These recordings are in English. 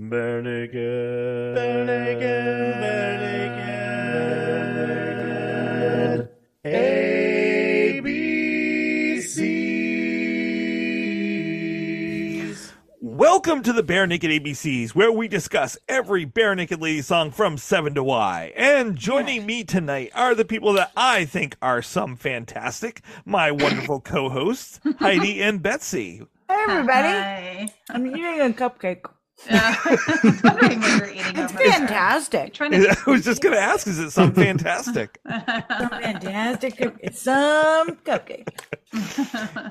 Bare naked. Bare naked, bare naked, ABCs. Welcome to the Bare Naked ABCs, where we discuss every Barenaked Lady song from 7 to Y. And joining me tonight are the people that I think are some fantastic, my wonderful co hosts, Heidi and Betsy. Hey everybody! Hi. I'm eating a cupcake. Yeah. Wondering what you're eating It's fantastic. Trying to I was just going to ask, is it some fantastic? Some fantastic. cup- It's some cupcake.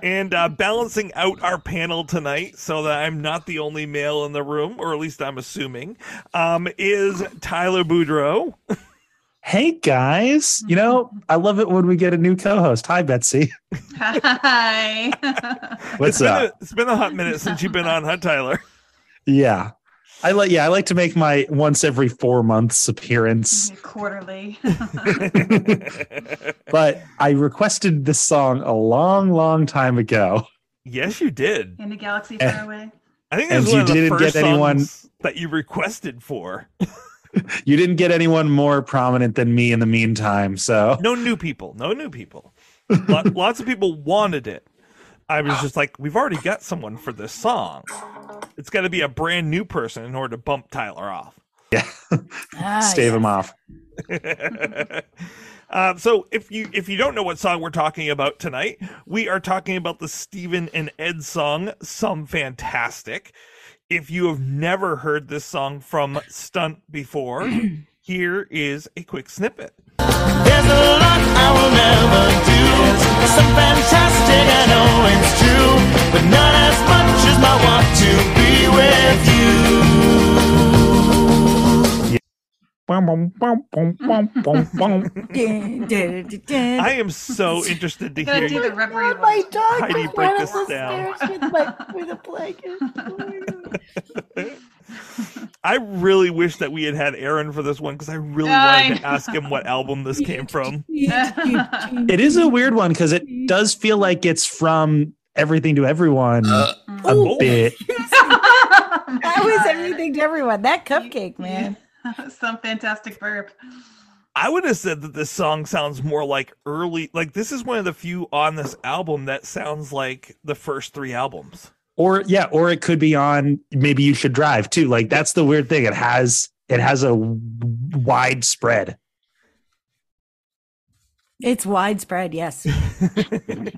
and uh, balancing out our panel tonight so that I'm not the only male in the room, or at least I'm assuming, um, is Tyler Boudreau. Hey guys, you know, I love it when we get a new co-host. Hi Betsy. Hi. What's it's been up? A, it's been a hot minute since you've been on, huh, Tyler? Yeah. I like yeah, I like to make my once every 4 months appearance. Quarterly. But I requested this song a long long time ago. yes, you did. In a galaxy Eh. far away. I think And this was you of the didn't first get anyone- songs that you requested for. You didn't get anyone more prominent than me in the meantime, so No new people. No new people. Lots of people wanted it. I was just like, we've already got someone for this song. It's got to be a brand new person in order to bump Tyler off. yeah, Ah, stave yeah. him off. um, so if you if you don't know what song we're talking about tonight, we are talking about the Stephen and Ed song "Some Fantastic." If you have never heard this song from Stunt before, here is a quick snippet. There's a lot I will never do. Some fantastic, I know it's true, but not as much as my want to be with you. Bum, bum, bum, bum, bum, bum, bum. Dun, dun, dun, dun. I am so interested to hear do you. the God, my dog Heidi, break this down. stairs with, my, with a blanket. My God. I really wish that we had had Aaron for this one because I really I wanted to ask him what album this came from. It is a weird one because it does feel like it's from everything to everyone uh, a Ooh. bit. That was everything to everyone. That cupcake, man. Some fantastic burp. I would have said that this song sounds more like early, like this is one of the few on this album that sounds like the first three albums. Or yeah, or it could be on maybe you should drive too. Like that's the weird thing. It has it has a wide spread. It's widespread, yes. and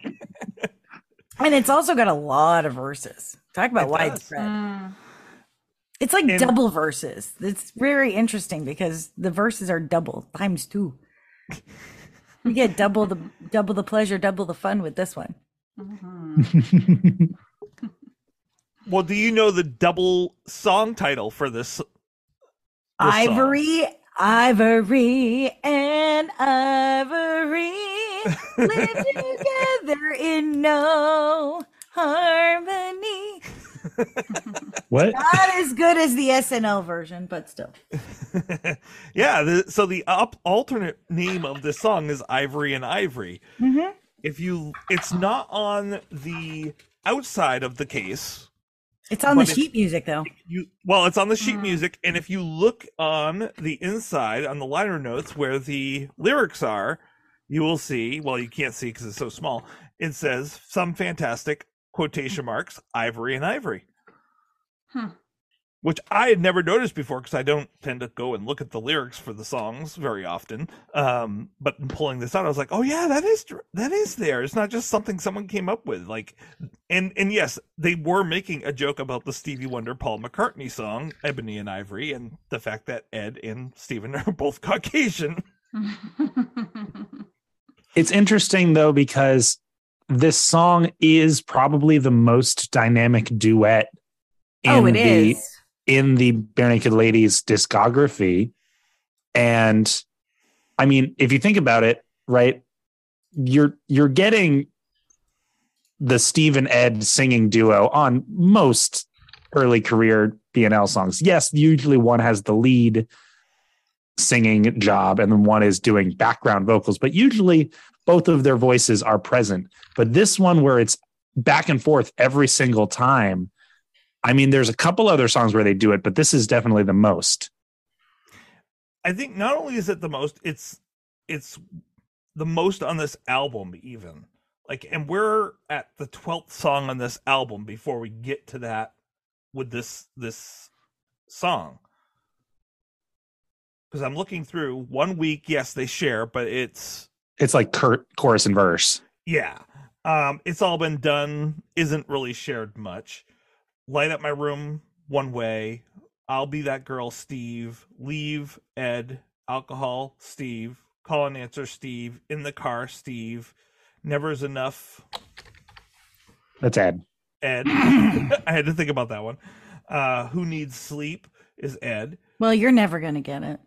it's also got a lot of verses. Talk about It widespread. Mm. It's like And- double verses. It's very interesting because the verses are double times two. You get double the double the pleasure, double the fun with this one. Mhm. Well, do you know the double song title for this? this song? Ivory, ivory, and ivory live together in no harmony. what? Not as good as the SNL version, but still. yeah. The, so the up, alternate name of this song is Ivory and Ivory. Mhm. If you, it's not on the outside of the case. It's on the But if- sheet music though. You well, it's on the sheet Mm. music, and if you look on the inside on the liner notes where the lyrics are, you will see. Well, you can't see because it's so small. It says some fantastic quotation marks, ivory and ivory. Hmm. Which I had never noticed before because I don't tend to go and look at the lyrics for the songs very often. Um, but in pulling this out, I was like, "Oh yeah, that is that is there. It's not just something someone came up with." Like, and and yes, they were making a joke about the Stevie Wonder Paul McCartney song "Ebony and Ivory" and the fact that Ed and Steven are both Caucasian. It's interesting though because this song is probably the most dynamic duet in Oh, it the is. In the Barenaked Ladies discography. And I mean, if you think about it, right, you're you're getting the Steve and Ed singing duo on most early career BNL songs. Yes, usually one has the lead singing job and then one is doing background vocals, but usually both of their voices are present. But this one where it's back and forth every single time I mean, there's a couple other songs where they do it, but this is definitely the most. I think not only is it the most, it's it's the most on this album even. Like and we're at the 12th song on this album before we get to that with this this song. Cuz I'm looking through one week, yes, they share, but it's It's like cur- chorus and verse. yeah. Um it's all been done, isn't really shared much. Light up my room one way. I'll be that girl, Steve. Leave, Ed. Alcohol, Steve. Call and answer, Steve. In the car, Steve. Never is enough, That's Ed. Ed. I had to think about that one. Uh, who needs sleep is Ed. Well, you're never gonna get it.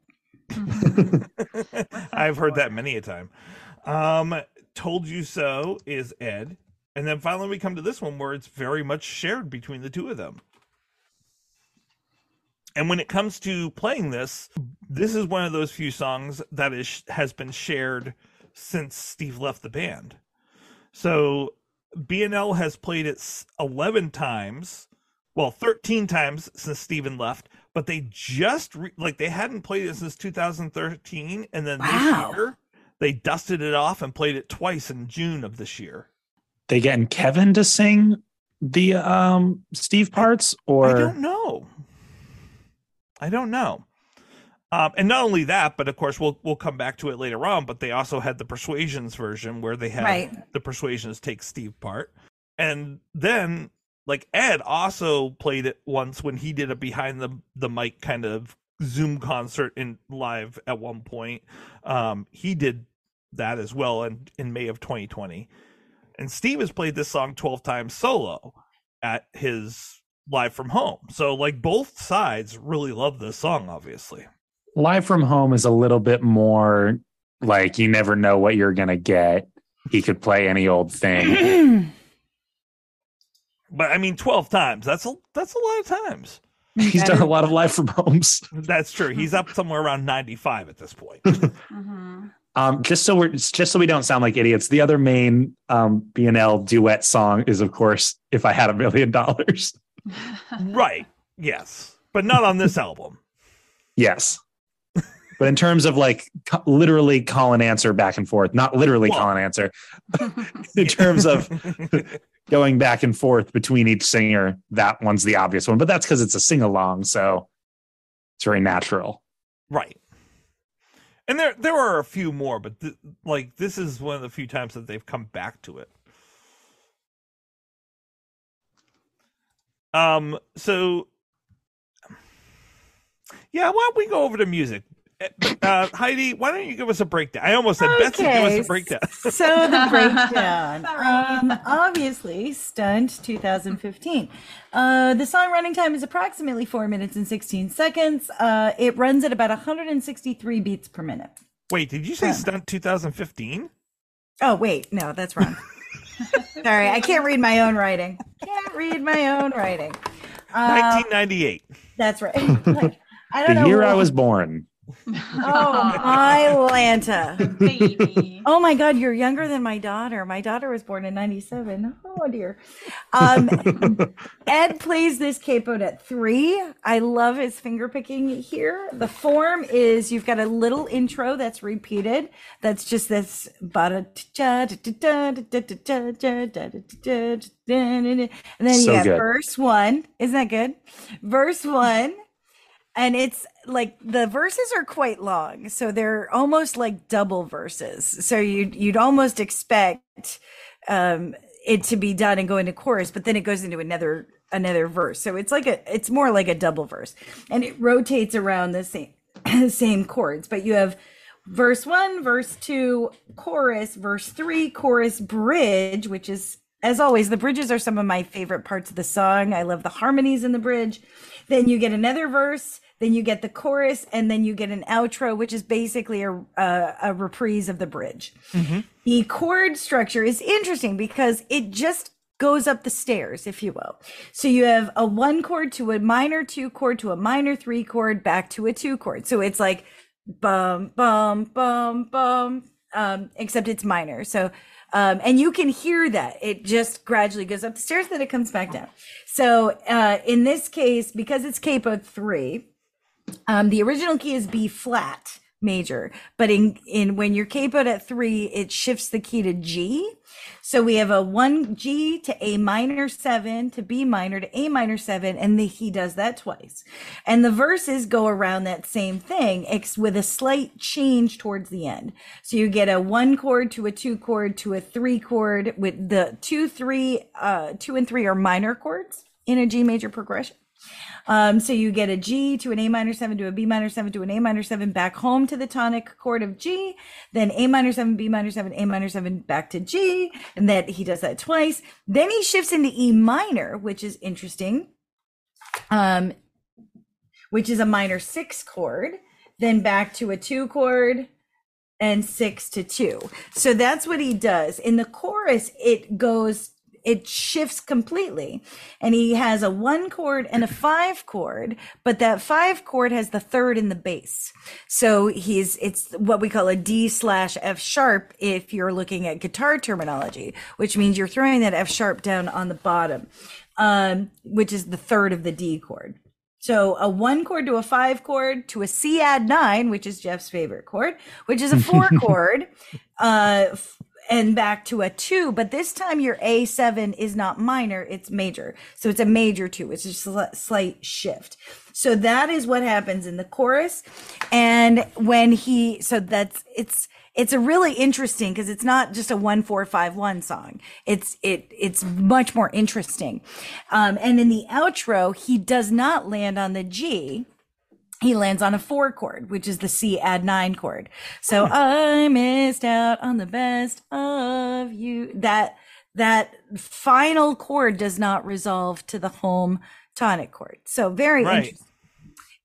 I've heard that many a time. Um, told you so is Ed. And then finally we come to this one where it's very much shared between the two of them. And when it comes to playing this, this is one of those few songs that is has been shared since Steve left the band. So BNL has played it 11 times, well, 13 times since Steven left, but they just re- like they hadn't played it since 2013 and then Wow. this year they dusted it off and played it twice in June of this year. They getting Kevin to sing the um Steve parts or I don't know. I don't know. Um, and not only that, but of course we'll we'll come back to it later on. But they also had the Persuasions version where they had Right. the Persuasions take Steve part, and then like Ed also played it once when he did a behind the the mic kind of Zoom concert in live at one point. Um, he did that as well in in May of 2020, and Steve has played this song 12 times solo at his live from home. So like both sides really love this song, obviously. live from home is a little bit more like you never know what you're gonna get. He could play any old thing. But I mean, 12 times. That's a that's a lot of times. He's done a lot of live from homes. That's true. He's up somewhere around 95 at this point. Mhm. Um, just so we're just so we don't sound like idiots. The other main um BNL duet song is, of course, "If I Had a Million Dollars." right. Yes. But not on this album. Yes. But in terms of like co- literally call and answer back and forth, not literally Well- call and answer, in terms of going back and forth between each singer, that one's the obvious one. But that's because it's a sing along, so it's very natural. right. And there there are a few more, but th- like this is one of the few times that they've come back to it. Um so yeah, why don't we go over to music? Uh, Heidi, why don't you give us a breakdown? I almost said Betsy, give us a breakdown. so the breakdown. Um, obviously, Stunt 2015. Uh, the song running time is approximately four minutes and 16 seconds. Uh, it runs at about 163 beats per minute. Wait, did you say Yeah. Stunt 2015? Oh, wait, no, that's wrong. Sorry, I can't read my own writing. Can't read my own writing. Uh, 1998. that's right. Like, I don't The know. year I was born. Oh, my Lanta. baby. Oh my God, you're younger than my daughter. My daughter was born in 97. Oh dear. Um, Ed plays this capo at three. I love his finger picking here. The form is you've got a little intro that's repeated. That's just this. And then you So have good. verse one. Isn't that good? Verse one and it's like the verses are quite long so they're almost like double verses. So you'd you'd almost expect um it to be done and go into chorus but then it goes into another another verse. So it's like a it's more like a double verse. And it rotates around the same same chords but you have verse 1 verse 2 chorus verse 3 chorus bridge which is as always the bridges are some of my favorite parts of the song. I love the harmonies in the bridge. Then you get another verse then you get the chorus and then you get an outro which is basically a, a, a reprise of the bridge. The chord structure is interesting because it just goes up the stairs if you will. So you have a one chord to a minor two chord to a minor three chord back to a two chord. So it's like bum bum bum bum um except it's minor. So Um, and you can hear that. It just gradually goes up the stairs, then it comes back down. So uh, in this case, because it's capo three, um, the original key is B flat major, but in in when you're capoed at three, it shifts the key to G. So we have a one G to A minor seven to B minor to A minor seven, and the, he does that twice. And the verses go around that same thing, with a slight change towards the end. So you get a one chord to a two chord to a three chord with the two, three, uh, two and three are minor chords in a G major progression. Um, so you get a G to an A minor seven to a B minor seven to an A minor seven back home to the tonic chord of G, then A minor seven, B minor seven, A minor seven back to G, and that he does that twice. Then he shifts into E minor, which is interesting. Um, which is a minor six chord, then back to a two chord and six to two. So that's what he does. In the chorus, it goes it shifts completely. And he has a one chord and a five chord but that five chord has the third in the bass. So he's it's what we call a d slash f sharp if you're looking at guitar terminology which means you're throwing that f sharp down on the bottom um, which is the third of the d chord. So a one chord to a five chord to a C add nine, which is Jeff's favorite chord, which is a four chord, uh, and back to a two. But this time your A seven is not minor, it's major. So it's a major two. It's just a sli- slight shift. So that is what happens in the chorus. And when he, so that's, it's, it's a really interesting because it's not just a one four five one song. It's it it's much more interesting. Um, and in the outro, he does not land on the G. He lands on a four chord, which is the C add nine chord. So hmm. I missed out on the best of you. That that final chord does not resolve to the home tonic chord. So very Right. interesting.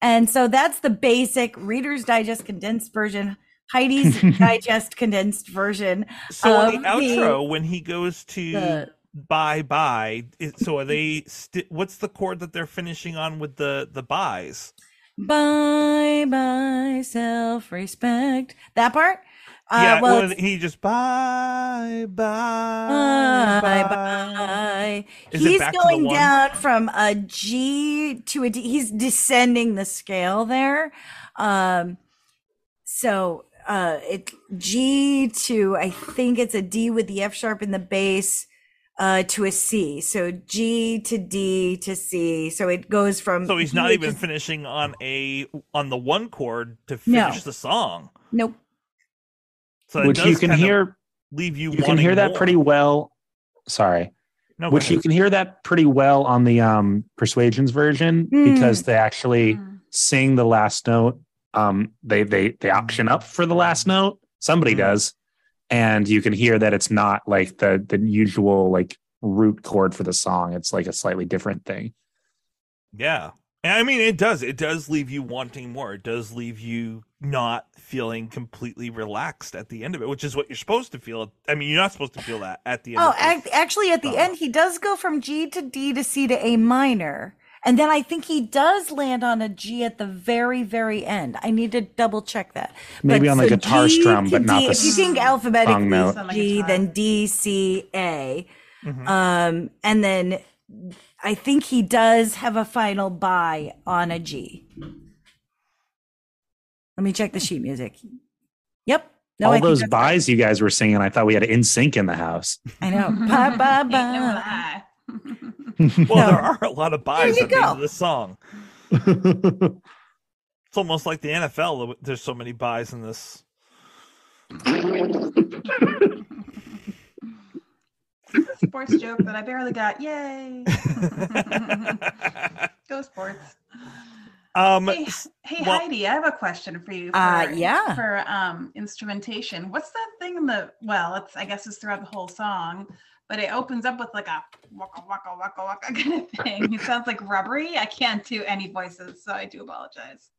And so that's the basic Reader's Digest condensed version, Heidi's Digest condensed version. So on the outro, when he goes to the- bye bye, so are they? Sti- what's the chord that they're finishing on with the the buys? Bye bye self respect. That part? Uh, yeah, well, he just bye bye bye bye. bye. Is He's back to the going down from a G to a D. He's descending the scale there. Um, so uh, it G to I think it's a D with the F sharp in the bass. Uh, to a C, so G to D to C, so it goes from. So he's not to even C. finishing on a on the one chord to No. finish the song. Nope. So which you can hear leave you. you can hear that more. pretty well sorry No, which you can hear that pretty well on the um persuasions version Mm. because they actually Mm. sing the last note um they they they option up for the last note somebody Mm. does and you can hear that it's not like the the usual like root chord for the song it's like a slightly different thing Yeah. And I mean, it does. It does leave you wanting more. It does leave you not feeling completely relaxed at the end of it, which is what you're supposed to feel. I mean, you're not supposed to feel that at the end. Oh, of this. actually, at the song. end, he does go from G to D to C to A minor. And then I think he does land on a G at the very, very end. I need to double check that. Maybe on the guitar G strum, but not D, the If you think song alphabetically, note. G, then D, C, A. Mhm. Um, and then I think he does have a final buy on a G. Let me check the sheet music. Yep. No, all think those that's right. buys you guys were singing i thought we had in sync in the house I know. Bye, bye, Ain't bye. lie. Well, No. there are a lot of buys you at the end of the song. It's almost like the NFL. There's so many buys in this. Sports joke that I barely got. Yay. Go sports. um, Hey, hey well- Heidi, I have a question for you. For, Uh, yeah. For um, instrumentation, what's that thing in the? Well, it's I guess it's throughout the whole song, but it opens up with like a waka waka waka waka kind of thing. It sounds like rubbery. I can't do any voices, so I do apologize.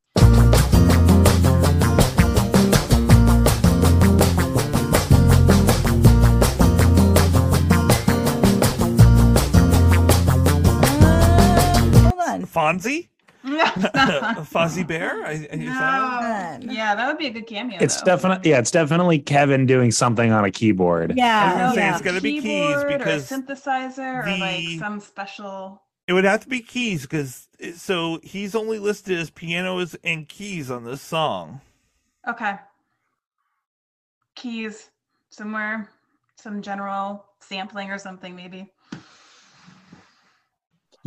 Uh, hold on. Fonzie. Fozzie Bear? I, I, is that- no. Yeah, that would be a good cameo. It's definitely yeah, it's definitely Kevin doing something on a keyboard. I was Yeah, gonna oh, say yeah. it's gonna be keys Keyboard or a because synthesizer or like some special. it would have to be keys because so he's only listed as pianos and keys on this song. Okay. Keys somewhere, some general sampling or something maybe.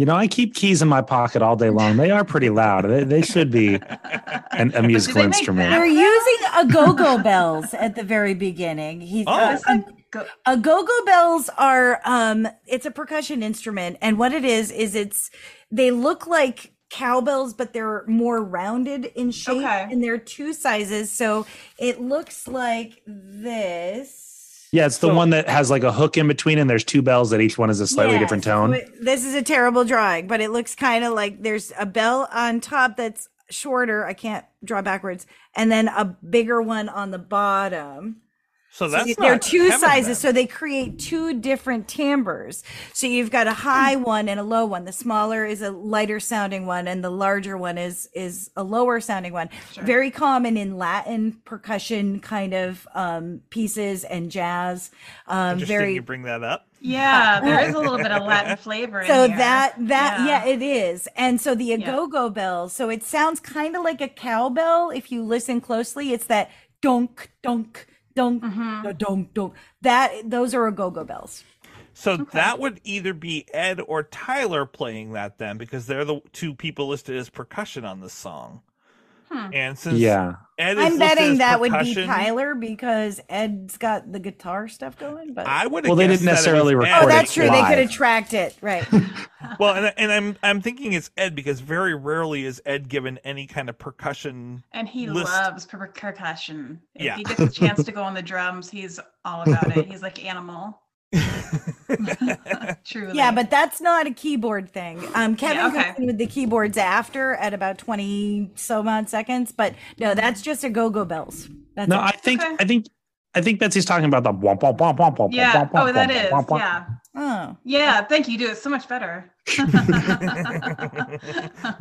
You know, I keep keys in my pocket all day long. They are pretty loud. They, they should be an, a musical they instrument. that? They're using agogo bells at the very beginning. He's Oh. uh, a, Go- agogo bells are um it's a percussion instrument and what it is is it's they look like cowbells but they're more rounded in shape Okay. and they're two sizes so it looks like this Yeah, it's the So- one that has like a hook in between, and there's two bells that each one is a slightly Yes, different tone. This is a terrible drawing, but it looks kind of like there's a bell on top that's shorter. I can't draw backwards, and then a bigger one on the bottom. So So that's you- they're two sizes, then. so they create two different timbres. So you've got a high one and a low one. The smaller is a lighter sounding one, and the larger one is is a lower sounding one. Sure. Very common in Latin percussion kind of um, pieces and jazz. Um, Interesting very you bring that up. Yeah, there is a little bit of Latin flavor in so here. that that yeah. Yeah. it is and so the agogo bell so it sounds kind of like a cowbell if you listen closely it's that donk donk donk Mhm. da- donk donk that those are agogo bells So that would either be Ed or Tyler playing that then, because they're the two people listed as percussion on this song. Hmm. And since Yeah. Ed is i'm betting as that would be tyler because ed's got the guitar stuff going but I would. Well, they didn't necessarily record oh, it Oh, that's true they could have tracked it right Well, and, and I'm I'm thinking it's Ed because very rarely is Ed given any kind of percussion. And he list. loves per- percussion. If Yeah. he gets a chance to go on the drums, he's all about it. He's like animal. Truly. yeah but that's not a keyboard thing um kevin Yeah, okay. comes in with the keyboards after at about 20 some odd seconds but no that's just agogo bells that's No, it. I think Okay. I think I think Betsy's talking about the womp womp womp womp womp Yeah. womp womp Oh, that womp is. womp womp. Yeah. Oh Yeah. Thank you. You do it so much better.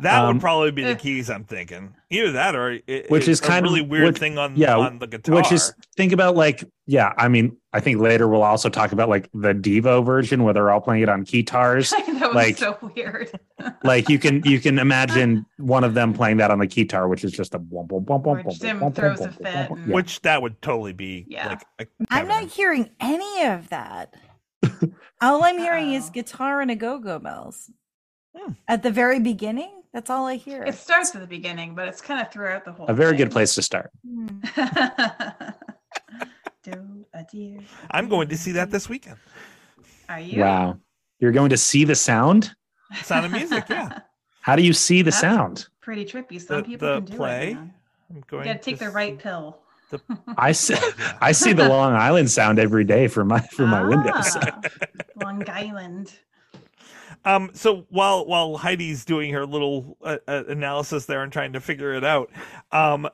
That Um, would probably be the eh. keys. I'm thinking either that or it, Which is a kind of- really weird which- thing on yeah, on the guitar. Which is think about like yeah, I mean, I think later we'll also talk about like the Devo version where they're all playing it on guitars. that was Like- so weird. like you can you can imagine one of them playing that on the guitar, which is just a Jim throws womp fit womp. and- Yeah. which that would totally be Yeah. like. A i'm not Kevin. hearing any of that all i'm hearing is Uh-oh. guitar and agogo bells Hmm. at the very beginning that's all i hear It starts at the beginning, but it's kind of throughout the whole. a very good place to start. Hmm. Do a dear. I'm going to see that this weekend. Are you? Wow. You're going to see the sound? Sound of Music, yeah. How do you see the That's- sound? Pretty trippy. Some The- people the can do play? it. man. I'm You going. gotta take to the s- right pill. I see I see the Long Island sound every day from my from my windows. Ah, Long Island. Um, so while while Heidi's doing her little uh, uh, analysis there and trying to figure it out, um,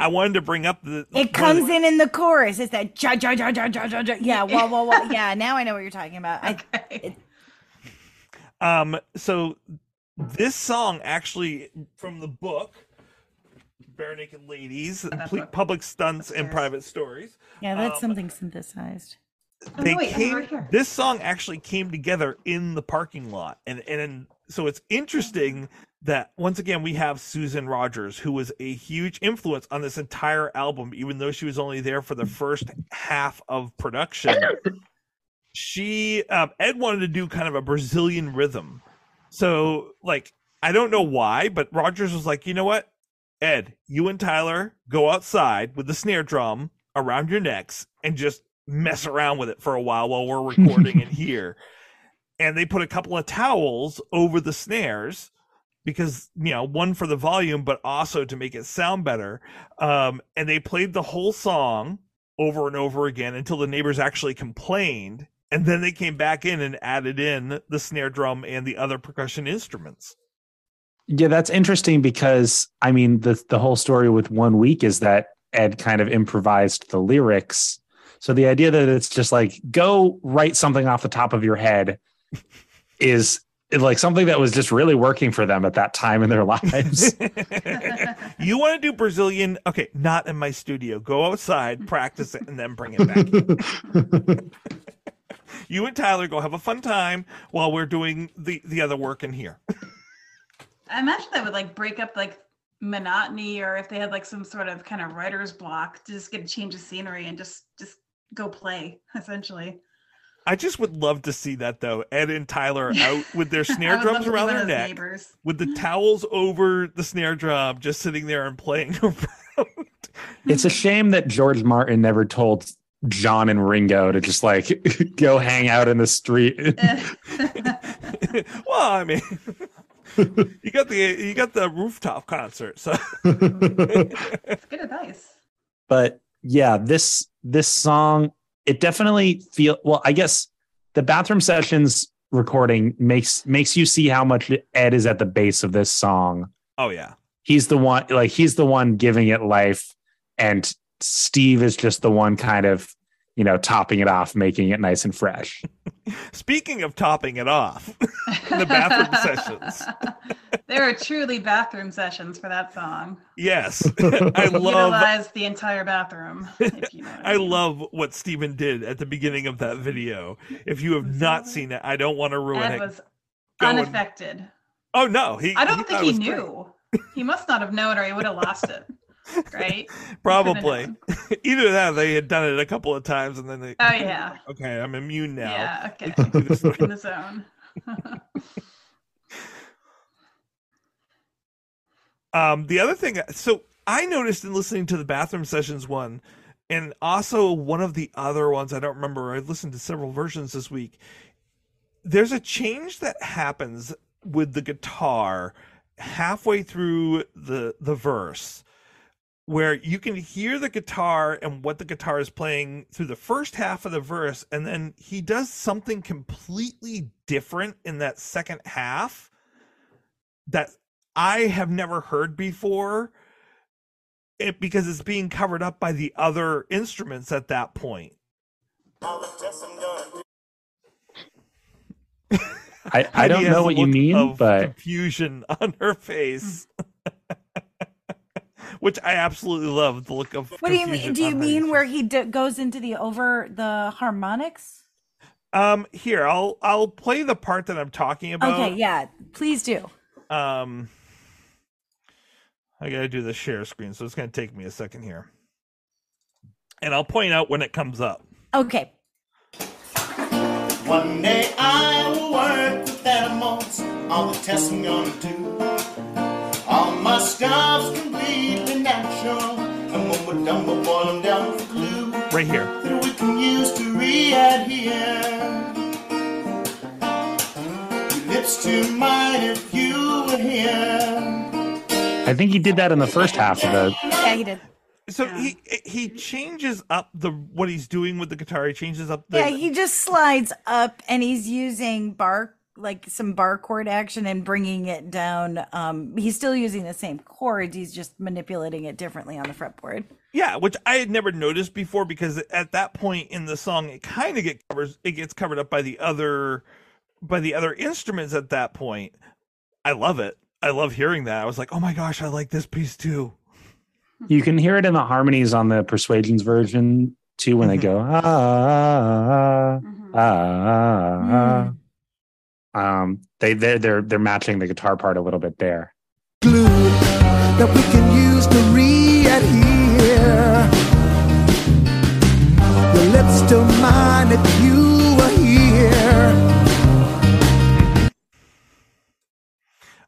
I wanted to bring up the it comes in in the chorus it's that ja, ja, ja, ja, ja, ja, ja. yeah wah, wah, wah. yeah now i know what you're talking about I, Okay. Um, so this song actually from the book, Barenaked Ladies, complete Public Stunts and Private Stories. yeah that's Um, something synthesized Oh, They no, wait, I have it came. right. This song actually came together in the parking lot, and and so it's interesting that once again we have Susan Rogers, who was a huge influence on this entire album, even though she was only there for the first half of production. she um, Ed wanted to do kind of a Brazilian rhythm, so like I don't know why, but Rogers was like, you know what, Ed, you and Tyler go outside with the snare drum around your necks and just mess around with it for a while while we're recording it here. And they put a couple of towels over the snares because you know one for the volume but also to make it sound better. Um and they played the whole song over and over again until the neighbors actually complained. And then they came back in and added in the snare drum and the other percussion instruments Yeah, that's interesting because I mean the the whole story with one week is that Ed kind of improvised the lyrics. So the idea that it's just like go write something off the top of your head is like something that was just really working for them at that time in their lives. you want to do Brazilian? Okay, not in my studio. Go outside, practice it, and then bring it back. you and Tyler go have a fun time while we're doing the the other work in here. I imagine that would like break up like monotony, or if they had like some sort of kind of writer's block, to just get a change of scenery and just just go play essentially. I just would love to see that though. Ed and Tyler out with their snare drums around their of neck, neighbors. with the towels over the snare drum, just sitting there and playing around. it's a shame that George Martin never told John and Ringo to just like go hang out in the street. well, I mean, you got the you got the rooftop concert, so It's good advice. but yeah, this this song it definitely feel well. I guess the bathroom sessions recording makes makes you see how much Ed is at the base of this song. oh yeah. He's the one like he's the one giving it life, and Steve is just the one kind of you know topping it off, making it nice and fresh. Speaking of topping it off, the bathroom sessions. there are truly bathroom sessions for that song. Yes, I love Utilize the entire bathroom. If you know what I mean. love what Steven did at the beginning of that video. If you have not mm-hmm. seen it, I don't want to ruin Ed it. was Going- unaffected. Oh no, he I don't he think thought he it great. knew. He must not have known, or he would have lost it. Right? Probably. Either that, or they had done it a couple of times, and then they. Oh yeah. Okay, I'm immune now. Yeah. Okay. can do this. In the zone. Um, the other thing, so I noticed in listening to the bathroom sessions one, and also one of the other ones, I don't remember. I listened to several versions this week. There's a change that happens with the guitar halfway through the the verse where you can hear the guitar and what the guitar is playing through the first half of the verse and then he does something completely different in that second half that I have never heard before it because it's being covered up by the other instruments at that point. I, I don't know what you mean, but confusion on her face. Which I absolutely love the look of. What do you mean? Do you mean Heidi's where he d- goes into the over the harmonics? Um, here I'll I'll play the part that I'm talking about. Okay, yeah, please do. Um, I gotta do the share screen, so it's gonna take me a second here, and I'll point out when it comes up. Okay, One day I will work with animals. All the tests I'm gonna do. All my stuff's completely natural. And when we're done, we'll boil them down for glue Right here. that we can use to re-adhere. Your lips to mine if you were here. I think he did that in the first half of the. yeah, he did. So he he changes up the what he's doing with the guitar. He changes up the Yeah, he just slides up and he's using bar like some bar chord action and bringing it down. Um, he's still using the same chords. He's just manipulating it differently on the fretboard. Yeah, which I had never noticed before because at that point in the song, it kind of get covers it gets covered up by the other by the other instruments. At that point, I love it. I love hearing that. I was like, oh my gosh, I like this piece too. You can hear it in the harmonies on the Persuasions version too when they go ah ah Mhm. ah. ah. Um, they they're they're they're matching the guitar part a little bit there. glue that we can use to re-adhere. Your lips to mine if you were here.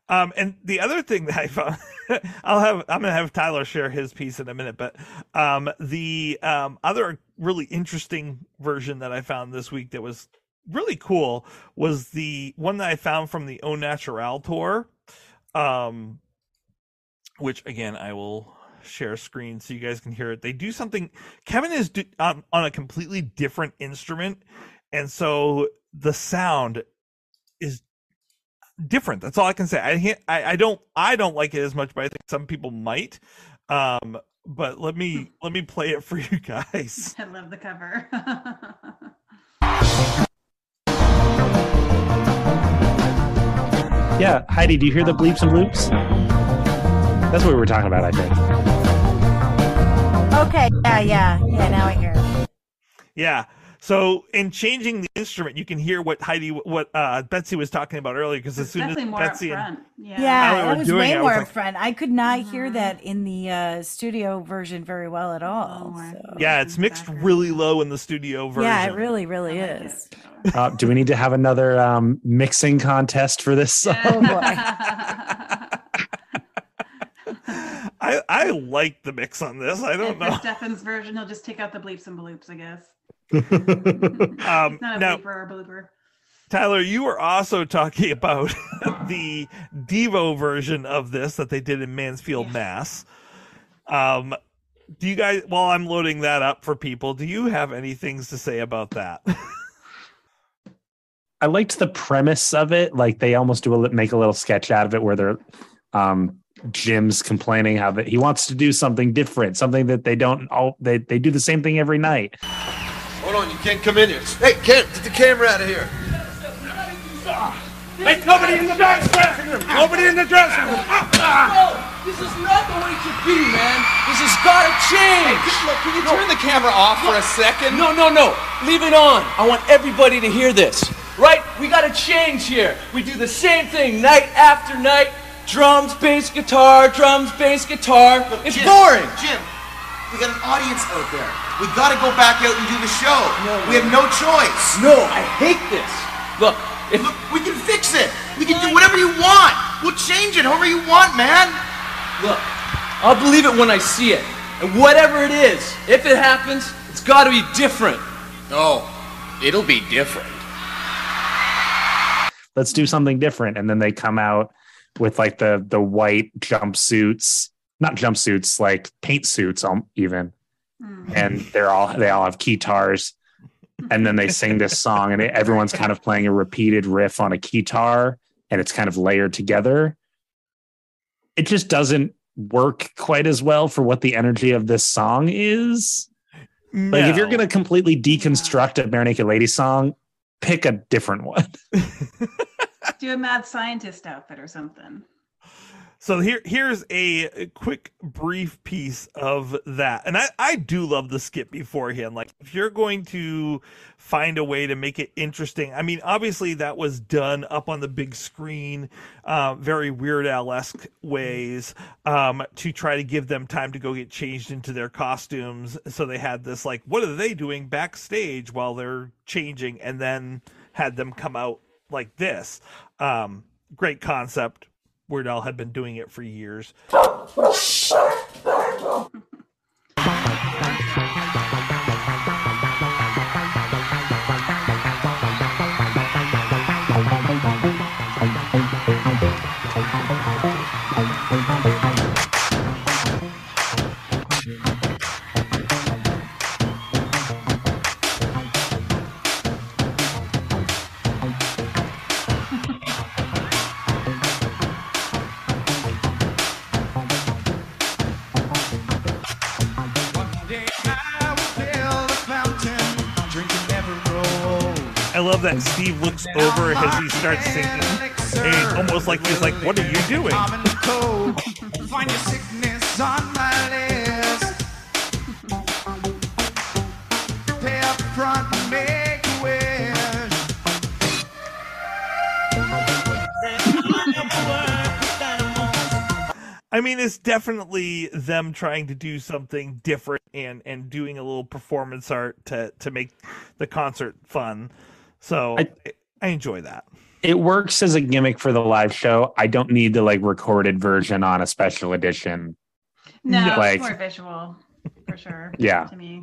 Um, and the other thing that I found, I'll have, I'm gonna have Tyler share his piece in a minute, but um, the um, other really interesting version that I found this week that was really cool was the one that I found from the Au Natural tour, um, which again I will share screen so you guys can hear it. They do something. Kevin is do, on on a completely different instrument, and so the sound is different. That's all I can say. I can't, I, I don't I don't like it as much, but I think some people might. Um, but let me let me play it for you guys. I love the cover. Yeah, Heidi, do you hear the bleeps and bloops? That's what we were talking about, I think. Okay, yeah, yeah, yeah. Now I hear. it. Yeah. So in changing the instrument, you can hear what Heidi, what uh, Betsy was talking about earlier. Because as soon as definitely more Betsy up and front. Yeah. Yeah, it was doing way it, I was more like- upfront. I could not hear Mhm. that in the uh, studio version very well at all. Oh, so. yeah, it's mixed Background. really low in the studio version. Yeah, it really, really I like is. it. Uh, do we need to have another um, mixing contest for this song? Oh, I I like the mix on this. I don't And for know. Stefan's version, he'll just take out the bleeps and bloops, I guess. Um, not a now, bleeper or blooper. Tyler, you were also talking about the Devo version of this that they did in Mansfield, Yes. Mass. Um, do you guys, while I'm loading that up for people, do you have any things to say about that? I liked the premise of it. Like they almost do a make a little sketch out of it where they're um Jim's complaining how that he wants to do something different, something that they don't all they they do the same thing every night. Hold on, you can't come in here. Hey, Kent, get the camera out of here. Hey, nobody in the dressing room! Nobody in the dressing room! Ah, ah. No, this is not the way to be, man. This has got to change. Look, can you turn the camera off for a second? No, no, no. Leave it on. I want everybody to hear this. Right? We got to change here. We do the same thing night after night. Drums, bass, guitar, drums, bass, guitar. It's Jim, boring. Jim, we got an audience out there. We gotta go back out and do the show. No, we have no choice. No, I hate this. Look, if Look, we can fix it. We can do whatever you want. We'll change it however you want, man. look, I'll believe it when I see it. And whatever it is, if it happens, it's got to be different. Oh, it'll be different. Let's do something different. And then they come out with like the the white jumpsuits, not jumpsuits, like paint suits um, even. Hmm. And they're all they all have guitars. And then they sing this song, and everyone's kind of playing a repeated riff on a guitar, and it's kind of layered together. It just doesn't work quite as well for what the energy of this song is. Like if you're gonna completely deconstruct a Barenaked Lady song, pick a different one. Do a mad scientist outfit or something. So here, here's a, quick, brief piece of that, and I, I do love the skip beforehand. Like, if you're going to find a way to make it interesting, I mean, obviously that was done up on the big screen, uh, very Weird Al esque ways, um, to try to give them time to go get changed into their costumes. So they had this like, what are they doing backstage while they're changing, and then had them come out like this. Um, great concept. Weird Al had been doing it for years. love that Steve looks over as he starts singing, and almost like he's like, "What are you doing?" Find your sickness on my list. Pay up front make a wish. I mean, it's definitely them trying to do something different and and doing a little performance art to to make the concert fun. So I, I- I enjoy that. it works as a gimmick for the live show. I don't need the like recorded version on a special edition. No, Yeah. it's more visual for sure. Yeah. To me.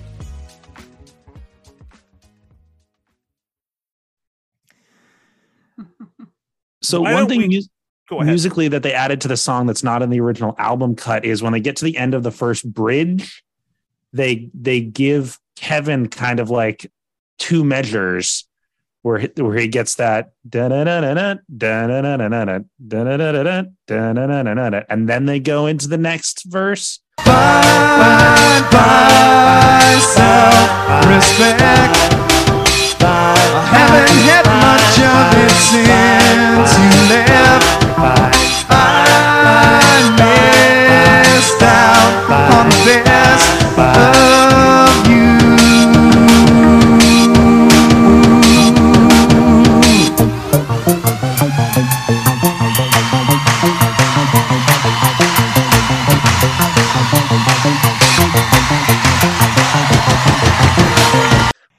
So Why one thing we- mus- Go ahead. musically that they added to the song that's not in the original album cut is when they get to the end of the first bridge, they they give Kevin kind of like two measures where he, where he gets that and then they go into the next verse. Find myself respect. I haven't had much of it since you left. I missed out on the best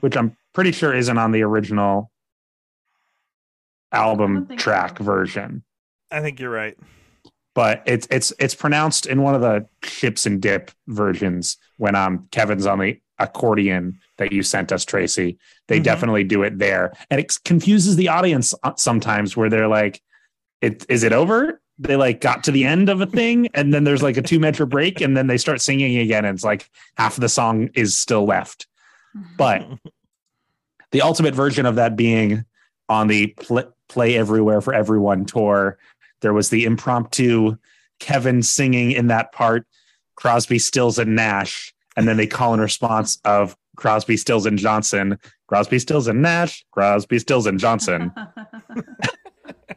which I'm pretty sure isn't on the original album track so. version. I think you're right. But it's it's it's pronounced in one of the Ships and Dip versions when um Kevin's on the accordion that you sent us, Tracy. They Mhm. definitely do it there, and it confuses the audience uh, sometimes where they're like, "It is it over?" They like got to the end of a thing, and then there's like a two measure break, and then they start singing again, and it's like half of the song is still left. But the ultimate version of that being on the pl- Play Everywhere for Everyone tour, there was the impromptu Kevin singing in that part, Crosby, Stills, and Nash. And then they call in response of Crosby, Stills, and Johnson, Crosby, Stills, and Nash, Crosby, Stills, and Johnson,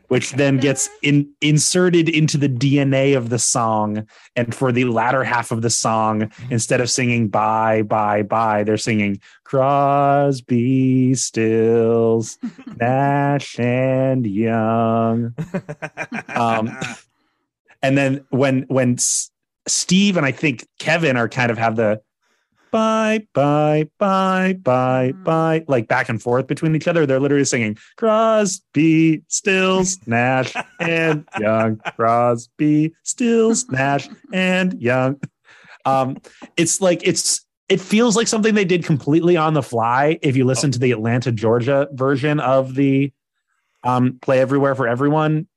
which then gets in, inserted into the DNA of the song. And for the latter half of the song, instead of singing bye, bye, bye, they're singing Crosby, Stills, Nash, and Young. Um, and then when when S- Steve and I think Kevin are kind of have the bye bye bye bye Mhm. bye like back and forth between each other. They're literally singing Crosby, Stills, Nash, and Young. Crosby, Stills, Nash, and Young. Um, it's like it's it feels like something they did completely on the fly. If you listen to the Atlanta, Georgia version of the um, "Play Everywhere for Everyone"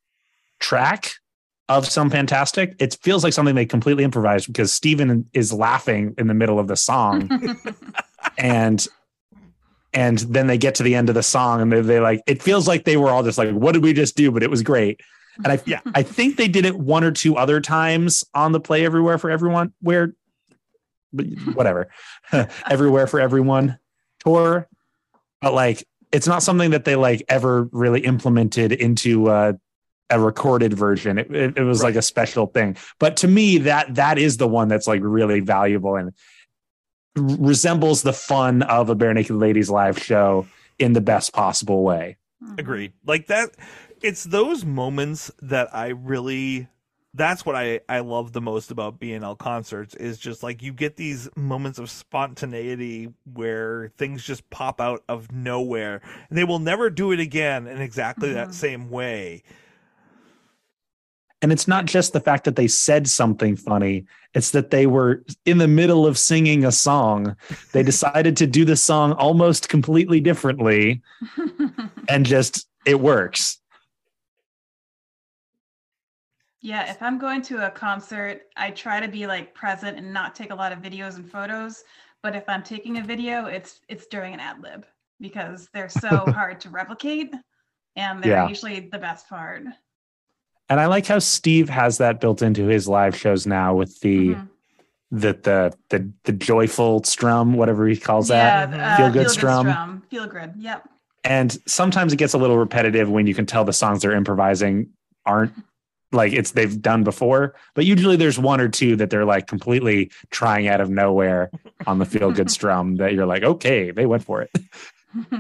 track of some fantastic, it feels like something they completely improvised because Steven is laughing in the middle of the song. And and then they get to the end of the song and they they like it feels like they were all just like what did we just do? But it was great. And i Yeah. i think they did it one or two other times on the play everywhere for everyone where but whatever. Everywhere for everyone tour. But like it's not something that they like ever really implemented into uh a recorded version it, it, it was like a special thing but to me that that is the one that's like really valuable and resembles the fun of a Barenaked Ladies live show in the best possible way Agreed. Like that it's those moments that I really that's what I I love the most about BNL concerts is just like you get these moments of spontaneity where things just pop out of nowhere and they will never do it again in exactly that Mhm. same way. And it's not just the fact that they said something funny it's that they were in the middle of singing a song they decided to do the song almost completely differently and just it works Yeah, if I'm going to a concert, I try to be like present and not take a lot of videos and photos. But if I'm taking a video, it's it's during an ad lib because they're so hard to replicate and they're Yeah. usually the best part. And I like how Steve has that built into his live shows now with the Mhm. the the the the joyful strum, whatever he calls yeah, that. uh, Feel good strum. Feel good. Yep. And sometimes it gets a little repetitive when you can tell the songs they're improvising aren't like it's they've done before. But usually there's one or two that they're like completely trying out of nowhere on the feel good strum that you're like, okay, they went for it.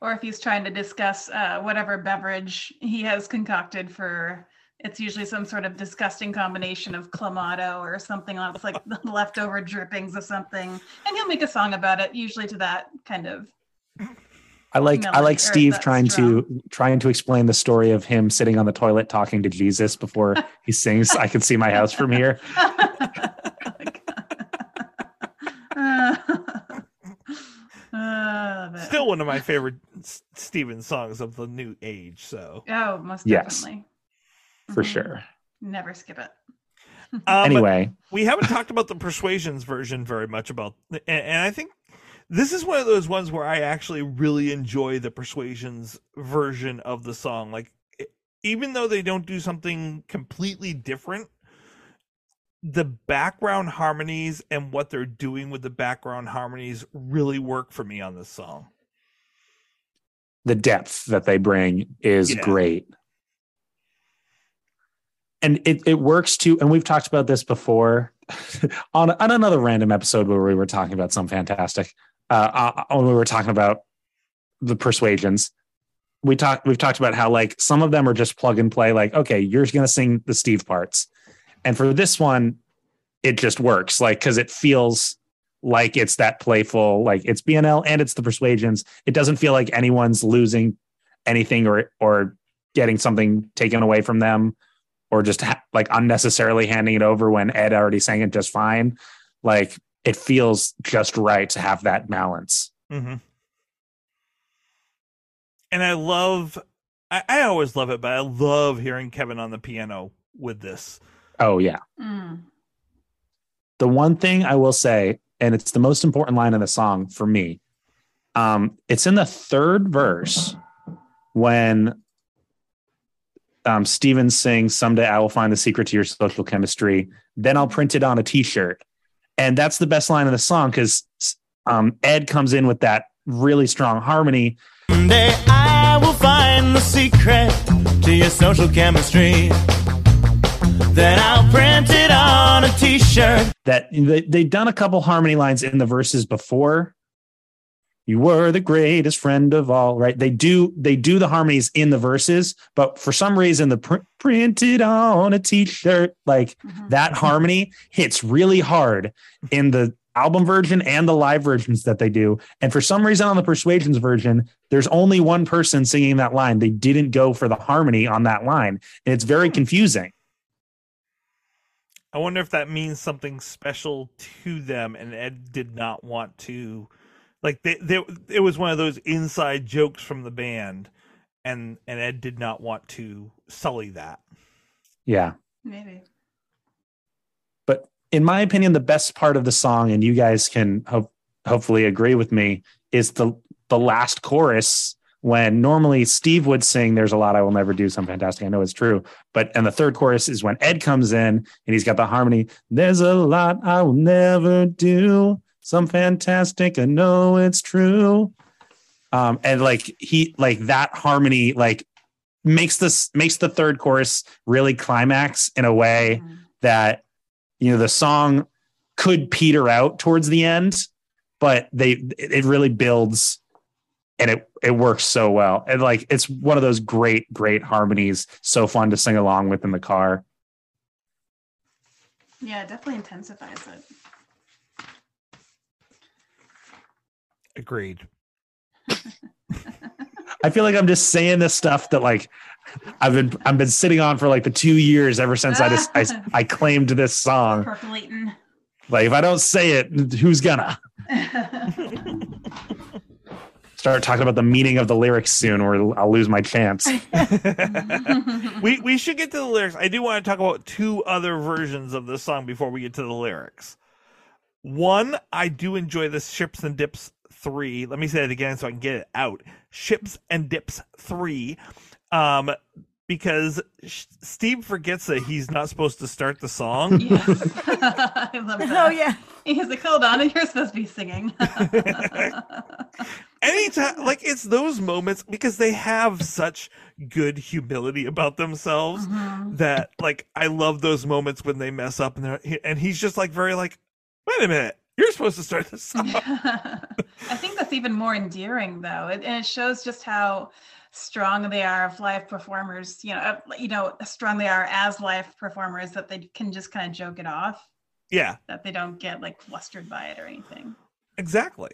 or if he's trying to discuss uh, whatever beverage he has concocted for it's usually some sort of disgusting combination of clamato or something else like the leftover drippings of something and he'll make a song about it usually to that kind of I like I like Steve trying strum. to trying to explain the story of him sitting on the toilet talking to Jesus before he sings I can see my house from here. Uh, but- Still one of my favorite S- Steven songs of the new age. So oh most Yes. definitely For Mhm. sure. never skip it Um, Anyway, we haven't talked about the Persuasions version very much about, and, and I think this is one of those ones where I actually really enjoy the Persuasions version of the song. Like, even though they don't do something completely different, the background harmonies and what they're doing with the background harmonies really work for me on this song. the depth that they bring is Yeah. great. And it, it works too. And we've talked about this before on, on another random episode where we were talking about some fantastic, uh, uh, when we were talking about the persuasions. We talked, we've talked about how like some of them are just plug and play, like, okay, you're going to sing the Steve parts. And for this one, it just works like, cause it feels like it's that playful, like it's BNL and it's the persuasions. It doesn't feel like anyone's losing anything or or getting something taken away from them or just ha- like unnecessarily handing it over when Ed already sang it just fine. Like it feels just right to have that balance. Mm-hmm. And I love, I, I always love it, but I love hearing Kevin on the piano with this. Oh yeah. Mm. The one thing I will say, and it's the most important line in the song for me, um, it's in the third verse when um, Steven sings, Someday I will find the secret to your social chemistry. Then I'll print it on a t shirt. And that's the best line of the song because um, Ed comes in with that really strong harmony. Someday I will find the secret to your social chemistry. Then I'll print it on a t-shirt. that they, they've done a couple harmony lines in the verses before. You were the greatest friend of all right? They do they do the harmonies in the verses but for some reason the pr- printed on a t-shirt like Mhm. that harmony hits really hard in the album version and the live versions that they do. And for some reason on the persuasions version there's only one person singing that line. They didn't go for the harmony on that line. And it's very confusing I wonder if that means something special to them, and Ed did not want to, like, they, they, it was one of those inside jokes from the band, and and Ed did not want to sully that. yeah maybe but in my opinion, the best part of the song, and you guys can hope hopefully agree with me, is the the last chorus when normally Steve would sing "There's a lot I will never do." Some fantastic, I know it's true, but and the third chorus is when Ed comes in and he's got the harmony. There's a lot I will never do. Some fantastic, I know it's true. Um, and like he like that harmony like makes this makes the third chorus really climax in a way Mhm. that you know the song could peter out towards the end but they it really builds and it it works so well. And like it's one of those great great harmonies. So fun to sing along with in the car. Yeah it definitely intensifies it. Agreed. i feel like i'm just saying this stuff that like i've been i've been sitting on for like the two years ever since i just I, I claimed this song. Percolating. Like if i don't say it who's gonna start talking about the meaning of the lyrics soon, or I'll lose my chance. we we should get to the lyrics. I do want to talk about two other versions of this song before we get to the lyrics. One, I do enjoy the Ships and Dips three. Let me say it again so I can get it out. Ships and Dips three, um, because Steve forgets that he's not supposed to start the song. Yes. I love that. Oh yeah. He's like, hold on, you're supposed to be singing. Anytime like it's those moments because they have such good humility about themselves Mhm. that like I love those moments when they mess up and they're and he's just like very like wait a minute you're supposed to start this song I think that's even more endearing, though, it, and it shows just how strong they are of live performers. You know, uh, you know, strong they are as live performers that they can just kind of joke it off, yeah that they don't get like flustered by it or anything. exactly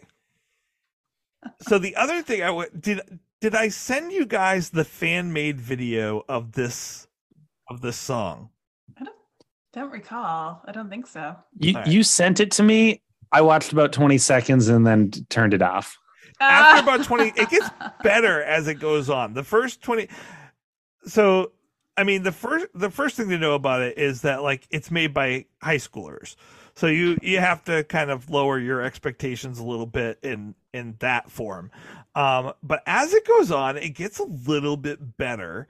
so the other thing I did did I send you guys the fan made video of this of this song I Don't don't recall. I don't think so. You All right. you sent it to me. I watched about 20 seconds and then turned it off. after about 20 it gets better as it goes on the first 20 so i mean the first the first thing to know about it is that like it's made by high schoolers so you you have to kind of lower your expectations a little bit in in that form um but as it goes on it gets a little bit better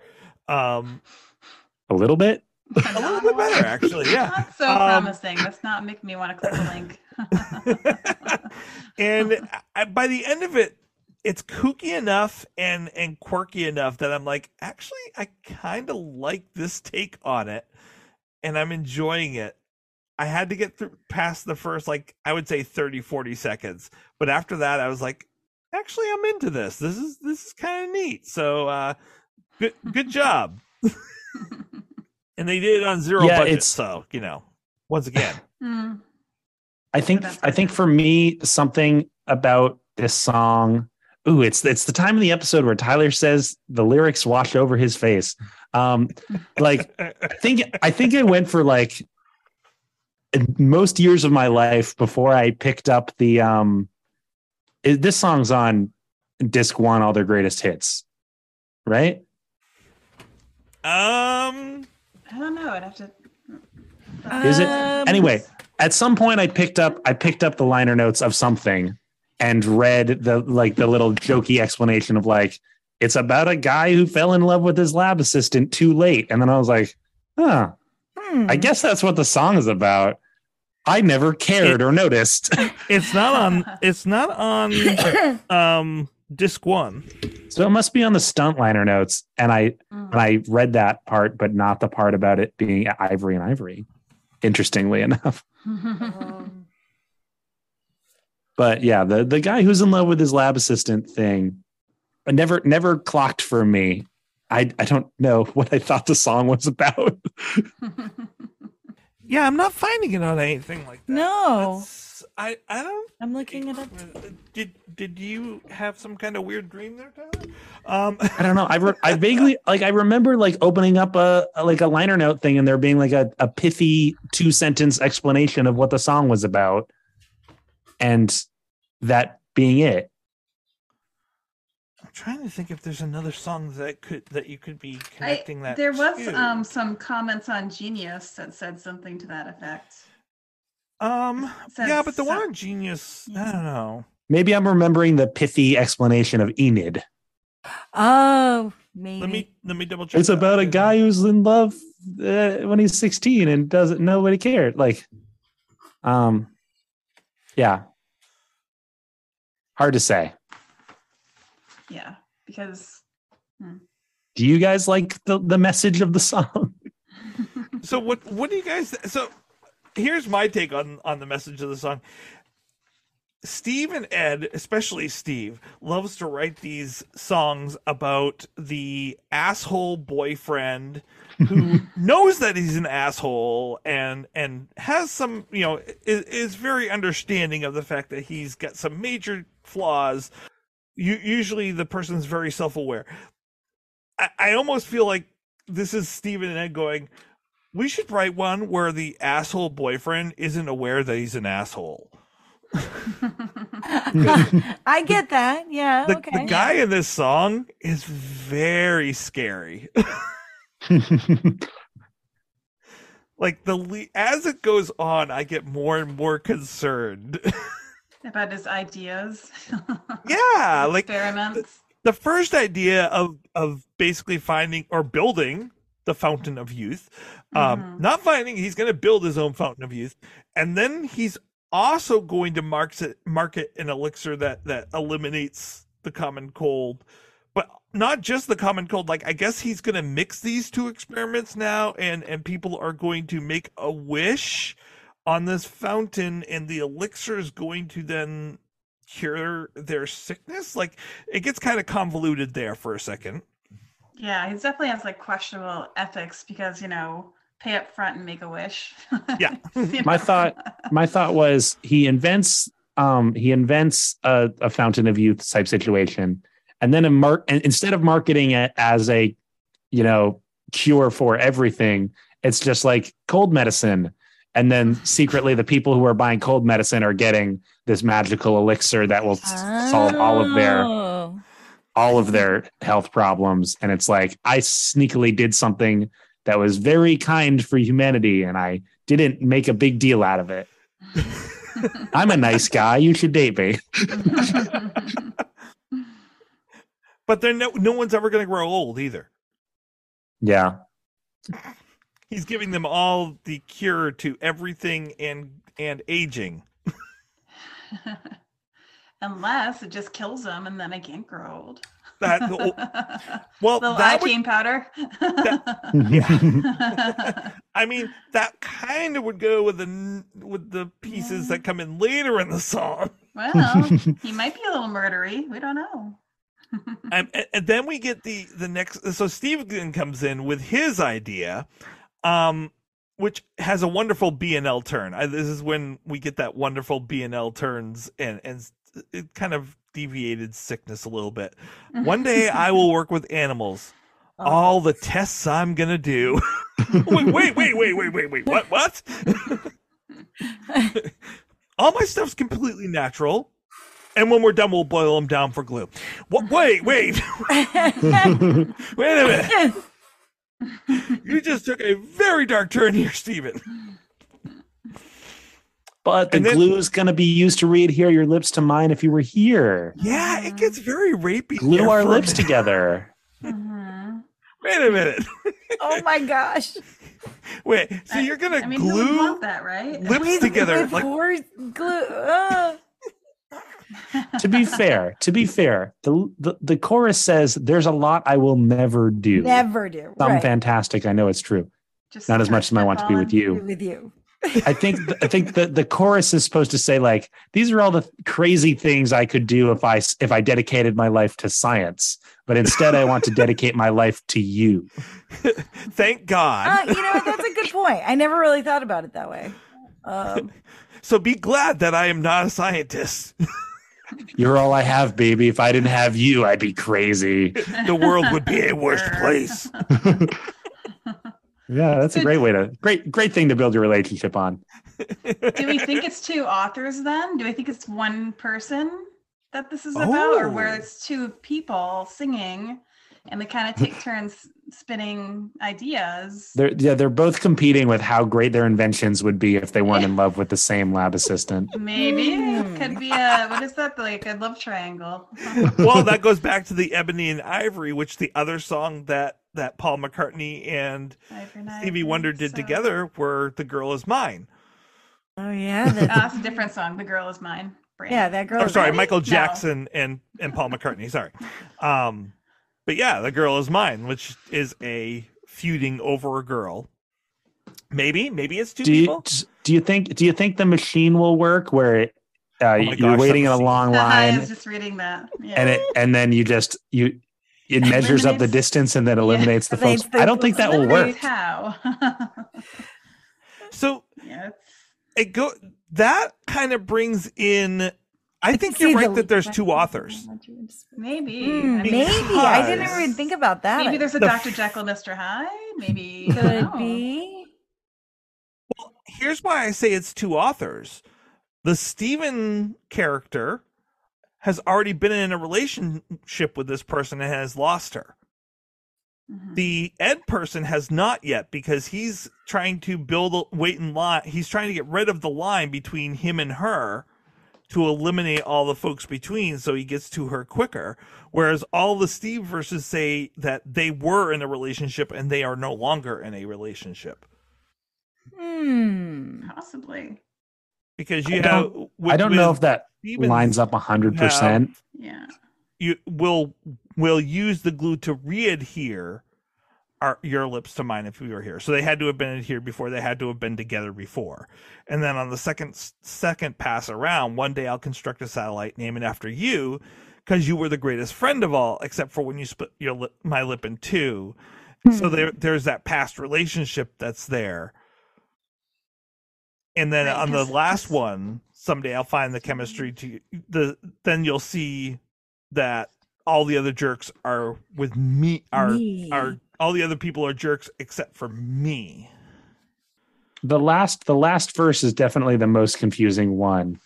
um A little bit. a little bit better actually yeah Not so Um, promising. That's not making me want to click the link. and I, by the end of it it's kooky enough and and quirky enough that i'm like actually i kind of like this take on it and i'm enjoying it i had to get through past the first like i would say 30 40 seconds but after that i was like actually i'm into this this is this is kind of neat so uh good good job and they did it on zero Yeah, budget it's- so you know once again Hmm. I think I think for me something about this song. Ooh, it's it's the time of the episode where Tyler says the lyrics wash over his face. Um, like I think I think I went for like most years of my life before I picked up the um. it- this song's on disc one, all their greatest hits, right? um I don't know. I'd have to. Is it Um, anyway? At some point, I picked up I picked up the liner notes of something and read the like the little jokey explanation of like it's about a guy who fell in love with his lab assistant too late, and then I was like, huh, hmm. I guess that's what the song is about. I never cared or noticed. It's not on. It's not on. um, disc one. so it must be on the stunt liner notes, and I Mm. and I read that part, but not the part about it being Ivory and Ivory. Interestingly enough. But yeah, the the guy who's in love with his lab assistant thing, I never never clocked for me. I I don't know what I thought the song was about. Yeah, I'm not finding it on anything like that. No. That's- I I don't. I'm looking it up. Did did you have some kind of weird dream there, Tyler? Um, I don't know. I re- I vaguely like I remember like opening up a, a- like a liner note thing and there being like a, a pithy two sentence explanation of what the song was about, and that being it. I'm trying to think if there's another song that could that you could be I, connecting that. there was to. um some comments on Genius that said something to that effect. um said yeah, but the one on Genius, I don't know. Maybe I'm remembering the pithy explanation of Enid. Oh, maybe. Let me let me double check. It's about a guy who's in love uh, when he's 16 and doesn't nobody cared. Like, um, yeah, hard to say. Yeah, because hmm. Do you guys like the, the message of the song? so what what do you guys so here's my take on on the message of the song. Steve and ed especially steve loves to write these songs about the asshole boyfriend who knows that he's an asshole and and has some you know is, is very understanding of the fact that he's got some major flaws you, usually the person's very self-aware I, I almost feel like this is Steven and Ed going, we should write one where the asshole boyfriend isn't aware that he's an asshole. I get that. Yeah. The, okay. the guy in this song is very scary. like the as it goes on, I get more and more concerned. About his ideas. yeah, like experiments. the first idea of of basically finding or building the fountain of youth um Mhm. not finding he's going to build his own fountain of youth and then he's also going to market market an elixir that that eliminates the common cold but not just the common cold like i guess he's going to mix these two experiments now and and people are going to make a wish on this fountain and the elixir is going to then cure their sickness like it gets kind of convoluted there for a second Yeah, he definitely has like questionable ethics because you know, pay up front and make a wish. Yeah. You my thought my thought was he invents um he invents a, a fountain of youth type situation and then a mark and instead of marketing it as a you know cure for everything it's just like cold medicine and then secretly the people who are buying cold medicine are getting this magical elixir that will s- solve all of their Oh. all of their health problems. And it's like i sneakily did something that was very kind for humanity and i didn't make a big deal out of it. I'm a nice guy. You should date me. But then no, no one's ever going to grow old either. Yeah he's giving them all the cure to everything and and aging Unless it just kills them and then I can't grow old. that well Little that would, powder. i mean that kind of would go with the with the pieces that come in later in the song well, he might be a little murdery. We don't know. and, and- and then we get the the next so steven comes in with his idea um which has a wonderful BNL turn. I, this is when we get that wonderful BNL turns and and it kind of deviated sickness a little bit. One day i will work with animals. All the tests i'm gonna do wait wait wait wait wait wait wait. What what? All my stuff's completely natural. And when we're done we'll boil them down for glue. What wait wait. Wait a minute. You just took a very dark turn here, Stephen. but the And then- glue's going to be used to readhere your lips to mine if you were here Yeah, it gets very rapey. glue our lips minute. together Mhm. Wait a minute. oh my gosh. Wait, so you're gonna I mean, who glue that, right? lips together? Like, horse glue. uh. To be fair to be fair the, the the chorus says there's a lot i will never do Never do. some right. fantastic i know it's true Just not as much as i want to be with you With you. I think I think the the chorus is supposed to say like these are all the crazy things I could do if I if I dedicated my life to science, but instead I want to dedicate my life to you. thank God. Uh, you know, that's a good point. I never really thought about it that way. Um, so be glad that I am not a scientist. You're all I have, baby. If I didn't have you, I'd be crazy. the world would be a worse place. Yeah, that's a great way to great great thing to build your relationship on. Do we think it's two authors then? Do we think it's one person that this is about, or where Oh. it's two people singing and they kind of take turns spinning ideas? They're yeah, they're both competing with how great their inventions would be if they weren't in love with the same lab assistant. Maybe Hmm. it could be a what is that like a love triangle? well, that goes back to the Ebony and Ivory, which the other song that that Paul McCartney and Stevie Wonder did so- together were "The Girl Is Mine." oh yeah, Oh, that's, that's a different song. The girl is mine. Brandon. yeah, that girl. I'm is sorry, ready. Michael No. Jackson and and Paul McCartney. Sorry, um, but yeah, "The Girl Is Mine," which is a feuding over a girl. Maybe, maybe it's two Do you people. do you think do you think the machine will work where it, uh, my you're waiting in a machine. long I line was just reading that. Yeah. and it and then you just you it measures up the distance and then eliminates the Eliminates folks. I don't think that will work. How? So yeah, it go that kind of brings in. I think you're the- right that there's two authors. maybe. Hmm, I mean, maybe I didn't even think about that. Maybe there's a The Dr. f- Jekyll, Mr. Hyde. Maybe could be. Well, here's why I say it's two authors. The Stephen character has already been in a relationship with this person and has lost her. Mhm. The Ed person has not yet because he's trying to build a wait in line. He's trying to get rid of the line between him and her to eliminate all the folks between so he gets to her quicker. Whereas all the Steve verses say that they were in a relationship and they are no longer in a relationship. Hmm. Possibly. Because you I have don't- with- I don't know if that Stevens, lines up hundred percent. Yeah. you will will use the glue to re-adhere our, your lips to mine if we were here. So they had to have been here before. They had to have been together before. And then on the second second pass around, one day I'll construct a satellite, name it after you, because you were the greatest friend of all, except for when you split your lip, my lip in two. So hmm. there there's that past relationship that's there. And then Right, on the last one, someday I'll find the chemistry to the then you'll see that all the other jerks are with me are Me. are all the other people are jerks except for me. The last the last verse is definitely the most confusing one.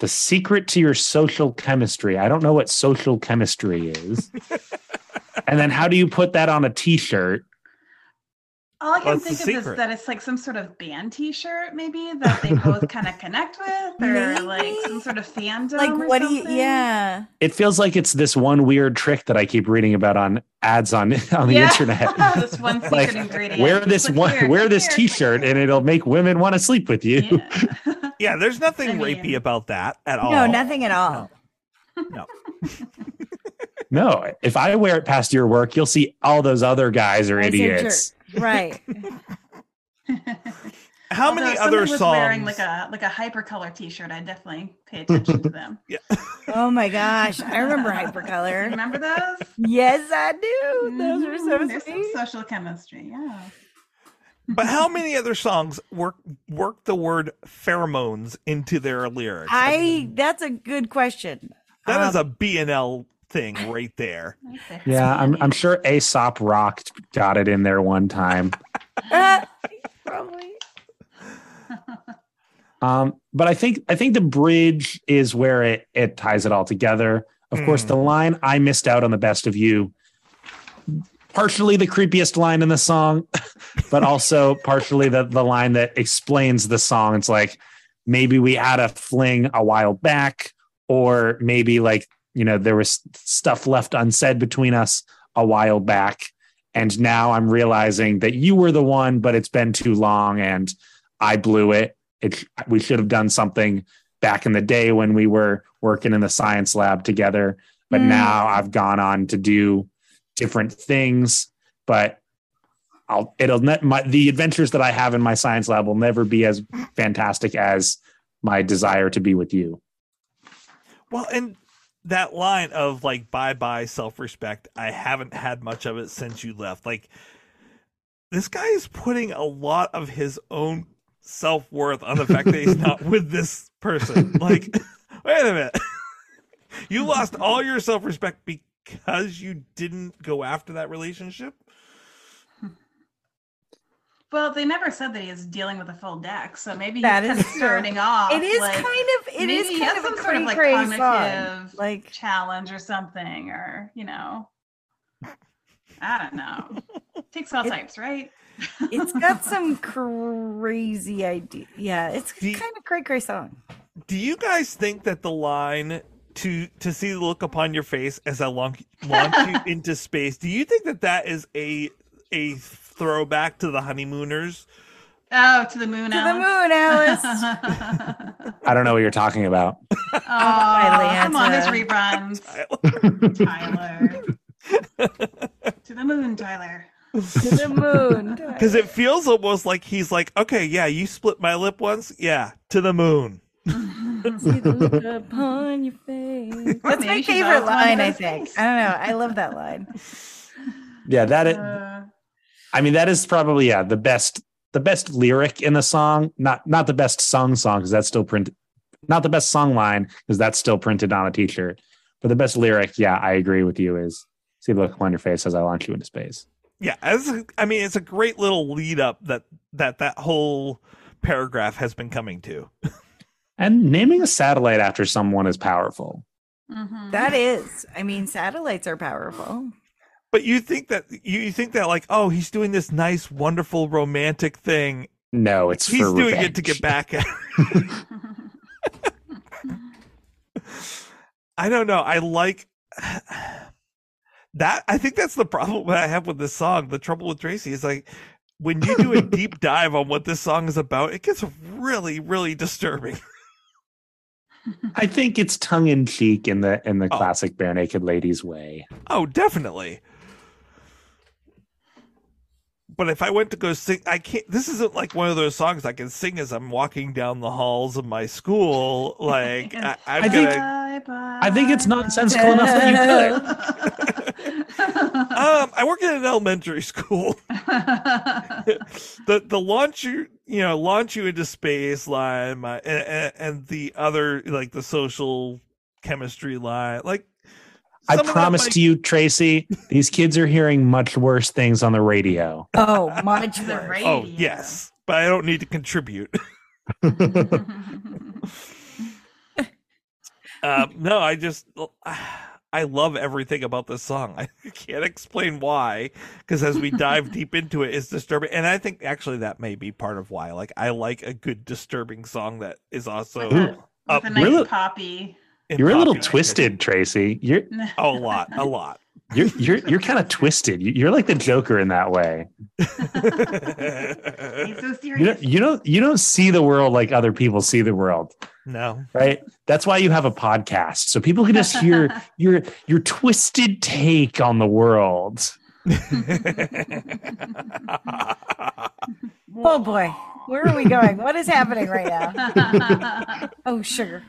The secret to your social chemistry. I don't know what social chemistry is. and then how do you put that on a t-shirt? All I can What's think of is that it's like some sort of band T-shirt, maybe that they both kind of connect with, or like some sort of fandom. Like or what do you? Yeah. It feels like it's this one weird trick that I keep reading about on ads on on the Yeah. internet. this one secret like ingredient. wear this one here, wear this here. t-shirt and it'll make women want to sleep with you. Yeah. Yeah, there's nothing I rapey about that at all. No, nothing at all. No. No, if I wear it past your work, you'll see all those other guys are Guys are idiots. Right. How Although many if other someone was songs wearing like a like a hypercolor T-shirt, I'd definitely pay attention to them. yeah. Oh my gosh, I remember hypercolor. Remember those? Yes, I do. Those were so Mhm, there's some social chemistry. Yeah. but how many other songs work work the word pheromones into their lyrics? I. That's a good question. That is Um, a BNL thing right there. Yeah, I'm I'm sure Aesop Rock got it in there one time. probably. Um, but I think I think the bridge is where it it ties it all together. Of course, Mm. the line "I missed out on the best of you," partially the creepiest line in the song, but also partially the the line that explains the song. It's like maybe we had a fling a while back, or maybe like you know there was stuff left unsaid between us a while back, and now I'm realizing that you were the one, but it's been too long, and I blew it. It we should have done something back in the day when we were working in the science lab together. But Mm. now i've gone on to do different things. But i'll it'll ne- my, the adventures that i have in my science lab will never be as fantastic as my desire to be with you. Well, and that line of like bye bye self respect, I haven't had much of it since you left. Like this guy is putting a lot of his own self worth on the fact that he's not with this person. Like, wait a minute. you lost all your self respect because you didn't go after that relationship? Well, they never said that he is dealing with a full deck, so maybe That he's kind is of true. starting off. It is like, kind of. it is maybe he kind has of a some sort of cray like cray song. Like challenge or something, or you know, I don't know. Takes all It- types, right? it's got some crazy idea. Yeah, it's Do you- kind of cray cray song. Do you guys think that the line to to see the look upon your face as I launch, launch you into space, do you think that that is a a throwback to the honeymooners? Oh, to the moon. To the moon, Alice. i don't know what you're talking about oh, come on, this Atlanta. reruns. Tyler. to the moon, Tyler. to the moon. Because it feels almost like he's like, okay, yeah, you split my lip once, yeah, to the moon. See the look upon your face. That's my maybe she's favorite line, I think. I don't know. I love that line. yeah that it, Uh, i mean that is probably yeah the best the best lyric in the song not not the best song song because that's still printed not the best song line because that's still printed on a t-shirt but the best lyric yeah i agree with you is see the look on your face as i launch you into space Yeah, as a, I mean, it's a great little lead up that that that whole paragraph has been coming to. and naming a satellite after someone is powerful Mhm. That is. I mean, satellites are powerful. But you think that you, you think that like, oh, he's doing this nice, wonderful, romantic thing. No, it's He's doing revenge. it to get back at. I don't know. I like that. I think that's the problem that I have with this song. The trouble with Tracy is like when you do a deep dive on what this song is about, it gets really, really disturbing. I think it's tongue in cheek in the in the Oh. classic Barenaked Ladies way. Oh, definitely. But if I went to go sing, I can't. This isn't like one of those songs I can sing as I'm walking down the halls of my school. Like I, I'm I think- gonna. Bye, bye, I think it's nonsensical enough that you could. Um, I work in an elementary school. the the launch you you know launch you into space line, my and, and, and the other like the social chemistry line, like. I some promise to you, Tracy, these kids are hearing much worse things on the radio. Oh, much The worse. Oh yes, but I don't need to contribute. Um, no, I just I love everything about this song. I can't explain why, because as we dive deep into it, it's disturbing, and I think actually that may be part of why. Like I like a good disturbing song that is also With a, with a nice Really? poppy. In You're a little twisted, Tracy. You're a lot, a lot. you're you're you're kind of twisted. You- You're like the Joker in that way. He's so You serious. don't you don't you don't see the world like other people see the world, no, right? That's why you have a podcast, so people can just hear your your twisted take on the world. Oh boy. Where are we going? What is happening right now? Oh, sugar.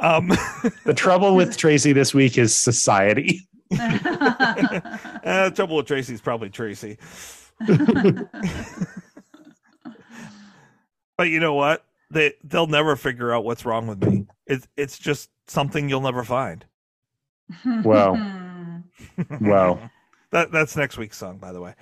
Um, The trouble with Tracy this week is society. uh, the trouble with Tracy is probably Tracy. but you know what? They they'll never figure out what's wrong with me. It's it's just something you'll never find. Wow. wow. That that's next week's song, by the way.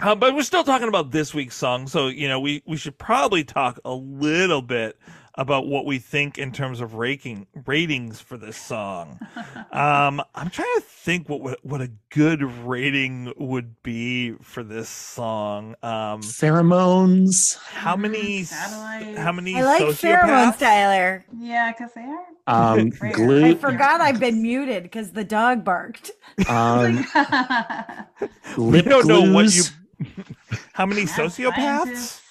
Uh, but we're still talking about this week's song, so you know we we should probably talk a little bit about what we think in terms of rating ratings for this song. Um, I'm trying to think what would- what a good rating would be for this song. Um, Pheromones. how many s- Satellites. how many I like sociopaths? pheromones, Tyler. yeah, because they are. Um, Rare. I forgot I've been muted because the dog barked. Um, We don't know what you. Glues. How many Mad sociopaths? scientists.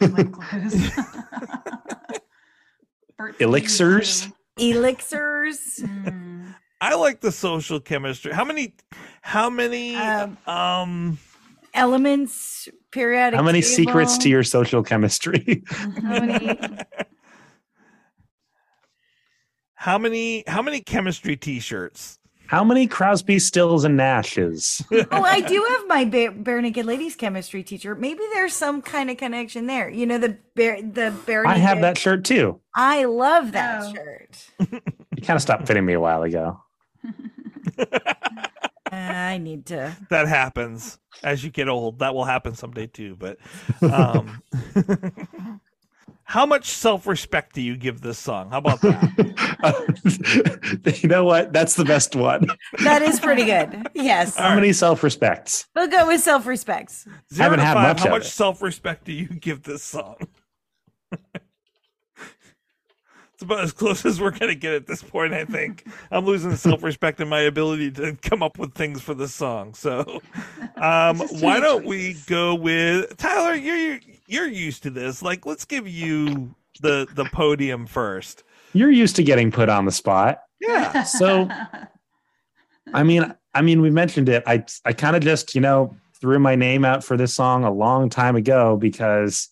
Lip glues. Bert Elixirs? Elixirs. Mm. I like the social chemistry. How many? How many? Um, um Elements. Periodic. How many secrets to your social chemistry? How many? How many how many chemistry t-shirts? How many Crosby, Stills, and Nashes? oh, I do have my bare, Barenaked Ladies chemistry teacher. Maybe there's some kind of connection there. You know the bare the bare. I have that shirt too. I love that Oh. shirt. You kind of stopped fitting me a while ago. I need to. That happens as you get old. That will happen someday too, but um How much self-respect do you give this song? How about that? you know what? That's the best one. That is pretty good. Yes, How many self respects? we'll go with self respects. Zero Haven't to had five, much how of much it. self-respect do you give this song? it's about as close as we're gonna get at this point, I think. I'm losing self-respect in my ability to come up with things for this song. So um It's just too why don't we go with Tyler, you're you're used to this. Like let's give you the the podium first. You're used to getting put on the spot. Yeah. So, I mean, I mean, we mentioned it. I I kind of just, you know, threw my name out for this song a long time ago because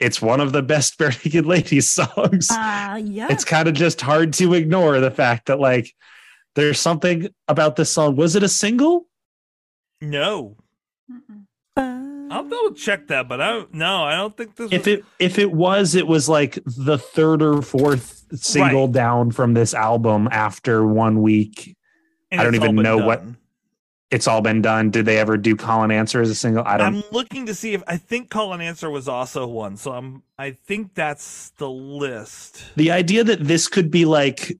it's one of the best Barenaked Ladies songs. Uh yeah. it's kind of just hard to ignore the fact that like there's something about this song. Was it a single? No. I'll double check that, but I don't no, I don't think this If was it if it was, it was like the third or fourth single Right. down from this album after one week. and I don't even know what- It's All Been Done. Did they ever do Call and Answer as a single? I don't. I'm looking to see if I think Call and Answer was also one. So I'm I think that's the list. the idea that this could be like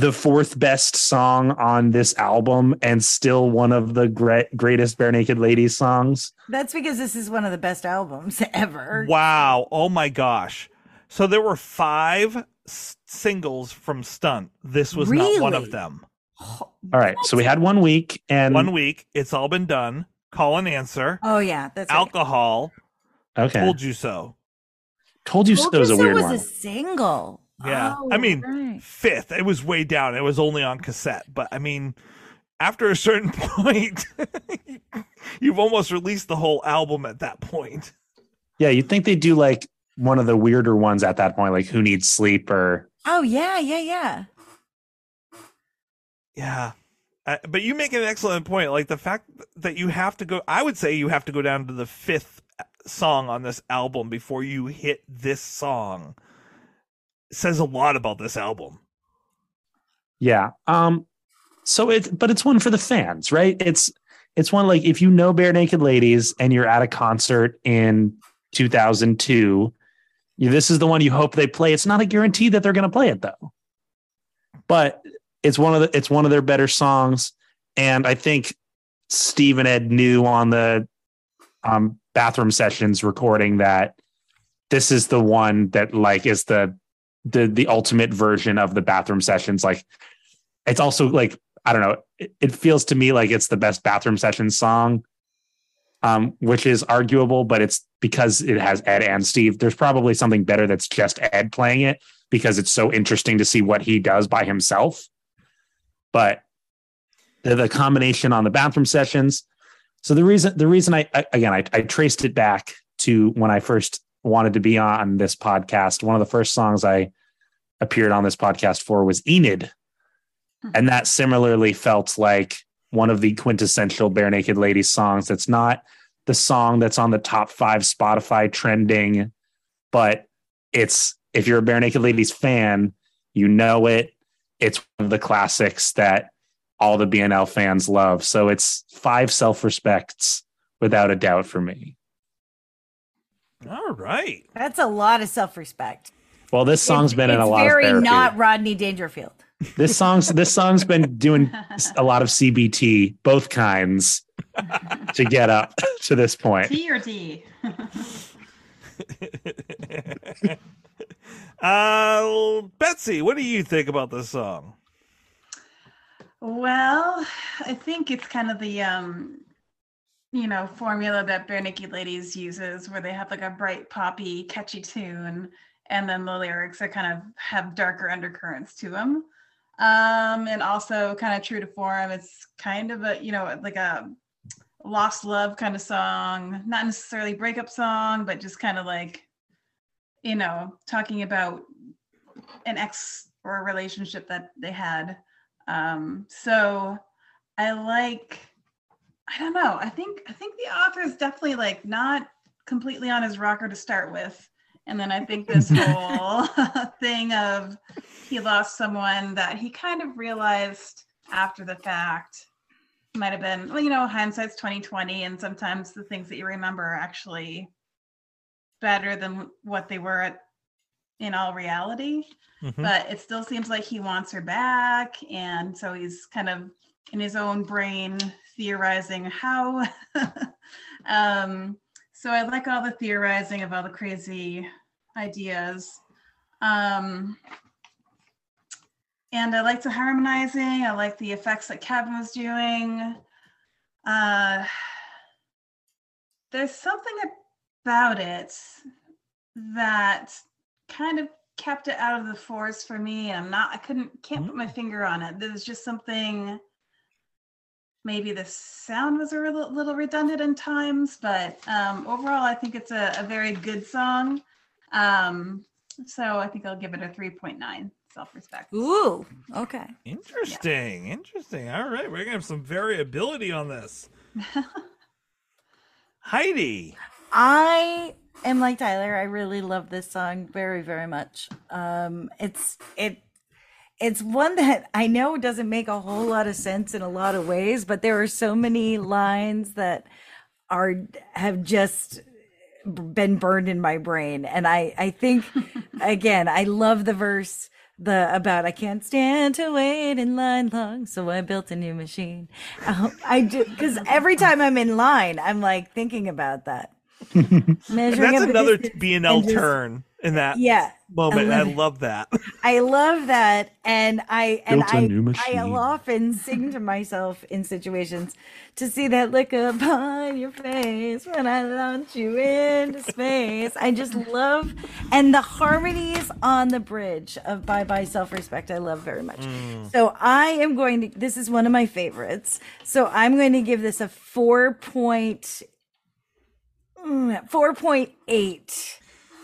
the fourth best song on this album and still one of the great, greatest Barenaked Ladies songs That's because this is one of the best albums ever. Wow. Oh my gosh. So there were five s- singles from Stunt. This was not one of them. all right so we had one week and One week, it's all been done. Call and answer. Oh yeah, that's right. Alcohol. okay Told you so. told you so Told You was a So weird was one a single. Yeah. Oh, I mean, right. fifth. It was way down. It was only on cassette. But I mean, after a certain point, you've almost released the whole album at that point. yeah you'd think they'd do like one of the weirder ones at that point like who needs sleep or Oh yeah, yeah, yeah. Yeah. Uh, but you make an excellent point. Like the fact that you have to go, I would say you have to go down to the fifth song on this album before you hit this song says a lot about this album. Yeah. Um so it's but it's one for the fans, right? It's it's one like if you know Barenaked Ladies and you're at a concert in 2002, this is the one you hope they play. It's not a guarantee that they're going to play it though. But it's one of the it's one of their better songs and I think Steve and Ed knew on the um bathroom sessions recording that this is the one that like is the the the ultimate version of the bathroom sessions. Like it's also like i don't know it, it feels to me like it's the best bathroom sessions song um which is arguable but it's because it has ed and steve. There's probably something better that's just ed playing it because it's so interesting to see what he does by himself. But the, the combination on the bathroom sessions. So the reason the reason i, I again I, I traced it back to when i first wanted to be on this podcast. One of the first songs i appeared on this podcast for was enid. Hmm. And that similarly felt like one of the quintessential barenaked ladies songs. That's not the song that's on the top five spotify trending but it's if you're a barenaked ladies fan you know it. It's one of the classics that all the bnl fans love. So it's five self-respects without a doubt for me All right. That's a lot of self-respect. well this song's It's- been in a lot of therapy. Very not Rodney Dangerfield. this song's this song's been doing a lot of cbt both kinds to get up to this point T or D? Uh, Betsy, what do you think about this song? Well, I think it's kind of the um you know formula that Naked Ladies uses where they have like a bright poppy catchy tune and then the lyrics are kind of have darker undercurrents to them. Um and also kind of true to form it's kind of a you know like a lost love kind of song, not necessarily breakup song but just kind of like you know talking about an ex or a relationship that they had um so i like i don't know. I think i think the author is definitely like not completely on his rocker to start with. And then i think this whole thing of he lost someone that he kind of realized after the fact might have been well you know hindsight's 2020 and sometimes the things that you remember are actually better than what they were at in all reality. Mhm. but it still seems like he wants her back and so he's kind of in his own brain theorizing how. Um so i like all the theorizing of all the crazy ideas. Um and i like the harmonizing. I like the effects that kevin was doing. Uh there's something about it that kind of kept it out of the forest for me. And i'm not i couldn't can't put my finger on it. There's just something maybe the sound was a little, little redundant in times but um, overall i think it's a, a very good song um, so i think i'll give it a 3.9 self-respect Ooh, okay. Interesting. Interesting. All right. We're going to have some variability on this. Heidi. I am like Tyler. I really love this song very, very much. Um, it's it it's one that I know doesn't make a whole lot of sense in a lot of ways, but there are so many lines that are have just been burned in my brain and I I think again, I love the verse the about I can't stand to wait in line long, so I built a new machine. Um, I do because every time I'm in line, I'm like thinking about that. And Measuring that's another distance B and and L just- turn in that Yeah, moment. I love it. love that. I love that, and I and Built a I new I machine. often sing to myself in situations to see that look upon your face when I launch you into space. I just love, and the harmonies on the bridge of Bye Bye Self Respect. I love very much. So I am going to. This is one of my favorites. So I'm going to give this a four point. mm, Four point eight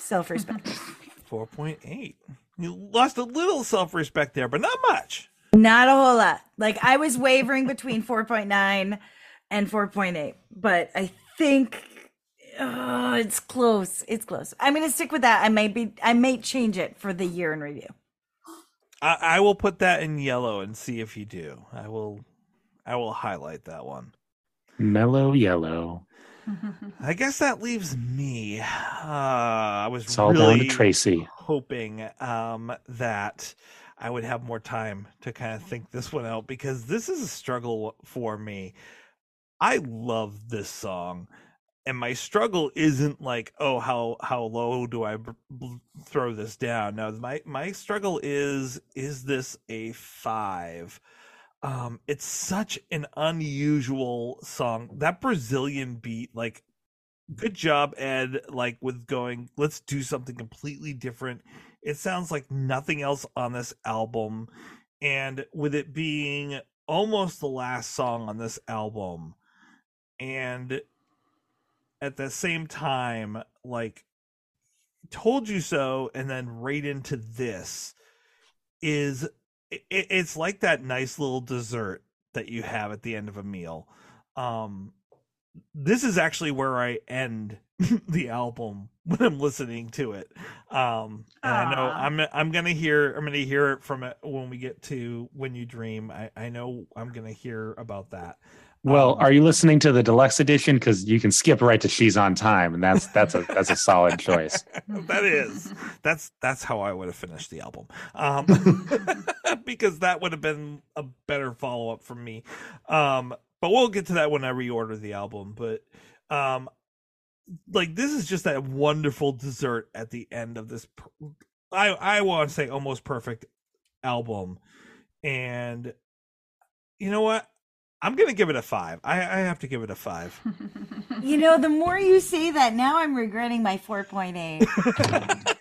self respect. Four point eight. You lost a little self respect there, but not much. Not a whole lot. Like I was wavering between 4.9 and 4.8, but I think oh, it's close. It's close. I'm going to stick with that. I may be I may change it for the year in review. I, I will put that in yellow and see if you do. I will. I will highlight that one. Mellow yellow. I guess that leaves me. Uh, I was It's all down really to Tracy. hoping um, that I would have more time to kind of think this one out because this is a struggle for me. I love this song, and my struggle isn't like, oh, how how low do I b- b- throw this down? No, my my struggle is is this a five? Um it's such an unusual song. That brazilian beat like good job ed like with going let's do something completely different. It sounds like nothing else on this album and with it being almost the last song on this album and at the same time like told you so and then right into this is it, it's like that nice little dessert that you have at the end of a meal. Um this is actually where i end the album when i'm listening to it. Um and i know i'm i'm gonna hear i'm gonna hear it from it when we get to when you dream. I i know i'm gonna hear about that Well, Um, are you listening to the deluxe edition? Because you can skip right to "She's on Time," and that's that's a that's a solid choice. that is. That's that's how i would have finished the album. Um because that would have been a better follow-up for me. Um but we'll get to that when i reorder the album but um like this is just that wonderful dessert at the end of this per- i i want to say almost perfect album. And you know what i'm gonna give it a five i i have to give it a five You know, the more you say that, now I'm regretting my 4.8.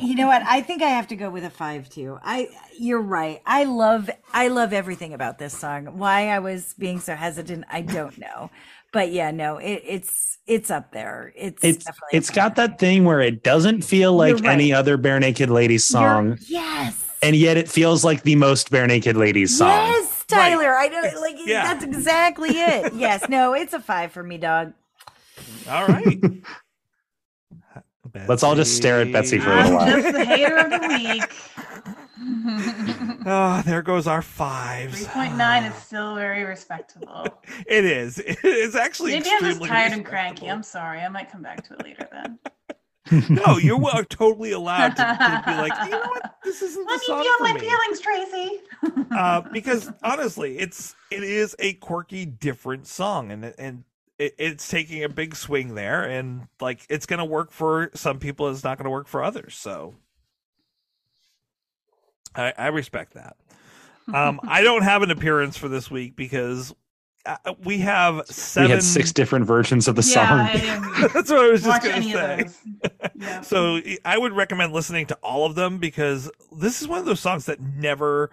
you know what? I think I have to go with a 5 too. I you're right. I love I love everything about this song. Why I was being so hesitant, I don't know. But yeah, no, it, it's it's up there. It's It's definitely it's got that thing where it doesn't feel like You're any other Barenaked Ladies You're- song, Yes. and yet it feels like the most Barenaked Ladies song. Yes, Tyler. I know like Yeah. that's exactly it. Yes, no, it's a 5 for me, dog. all right Let's all just stare at Betsy for a little while. just the hater of the week. Oh, there goes our fives. 3.9 is still very respectable. It is. It's actually Maybe I'm just tired and cranky. I'm sorry. I might come back to it later then. No, you are totally allowed to, to be like, you know what, this isn't Let me feel my me. feelings, Tracy. Uh, because honestly, it's it is a quirky, different song, and and it, it's taking a big swing there, and like it's gonna work for some people, it's not gonna work for others. So I, I respect that. Um, I don't have an appearance for this week because uh, we have seven. We had six different versions of the yeah, song. That's what I was just gonna say. Yeah. So I would recommend listening to all of them because this is one of those songs that never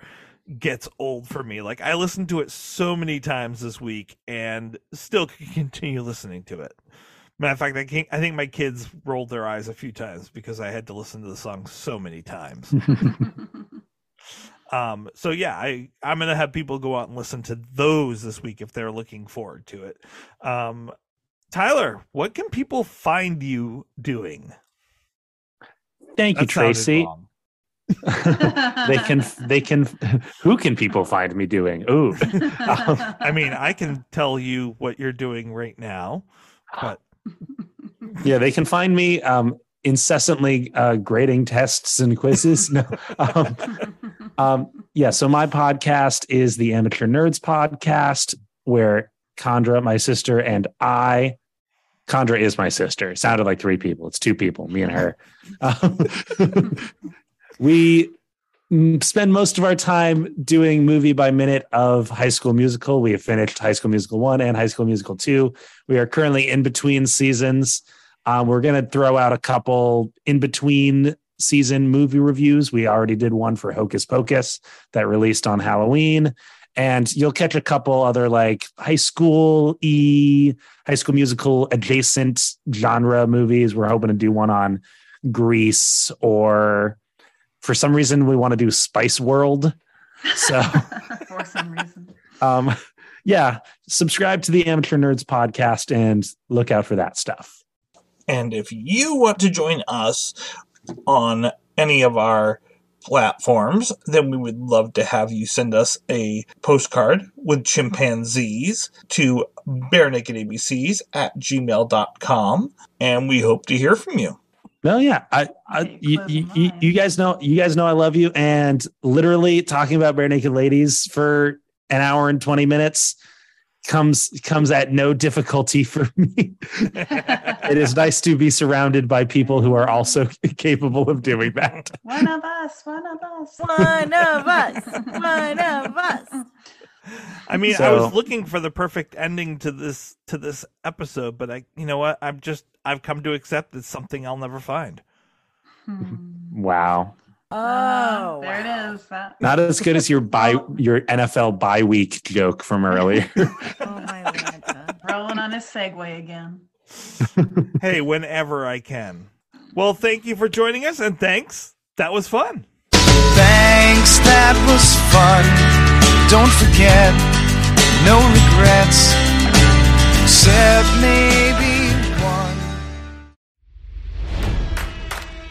gets old for me. Like I listened to it so many times this week and still can continue listening to it. Matter of fact, I can I think my kids rolled their eyes a few times because I had to listen to the song so many times. Um, so yeah, I I'm gonna have people go out and listen to those this week if they're looking forward to it. Um, Tyler, what can people find you doing? Thank you, That Tracy. they can they can who can people find me doing? Ooh. Um, I mean, I can tell you what you're doing right now, but yeah, they can find me um, incessantly uh, grading tests and quizzes. no, um, um, yeah. So my podcast is the Amateur Nerds podcast, where Condra, my sister, and I. Condra is my sister. It sounded like three people. It's two people, me and her. Um, we spend most of our time doing movie by minute of High School Musical. We have finished High School Musical 1 and High School Musical 2. We are currently in between seasons. Um, we're going to throw out a couple in between season movie reviews. We already did one for Hocus Pocus that released on Halloween. And you'll catch a couple other like high school e high school musical adjacent genre movies. We're hoping to do one on Grease or for some reason we want to do Spice World. So For some reason. um yeah, subscribe to the Amateur Nerds podcast and look out for that stuff. And if you want to join us on any of our platforms, then we would love to have you send us a postcard with chimpanzees to barenakedabcs at gmail.com. And we hope to hear from you. No, yeah, I, I you, you, you- you guys know, you guys know I love you, and literally talking about barenaked ladies for an hour and twenty minutes comes comes at no difficulty for me. it is nice to be surrounded by people who are also capable of doing that. One of us, one of us. One of us. One of us. I mean, I was looking for the perfect ending to this to this episode, but I you know what? I'm just I've come to accept it's something I'll never find. Hmm. Wow, Uh, oh, there it is. That, not as good as your by oh. your NFL bye week joke from earlier. Oh my Lanta. rolling on his Segway again. hey, whenever I can. Well, thank you for joining us and thanks. That was fun. Thanks, that was fun. Don't forget, no regrets, except maybe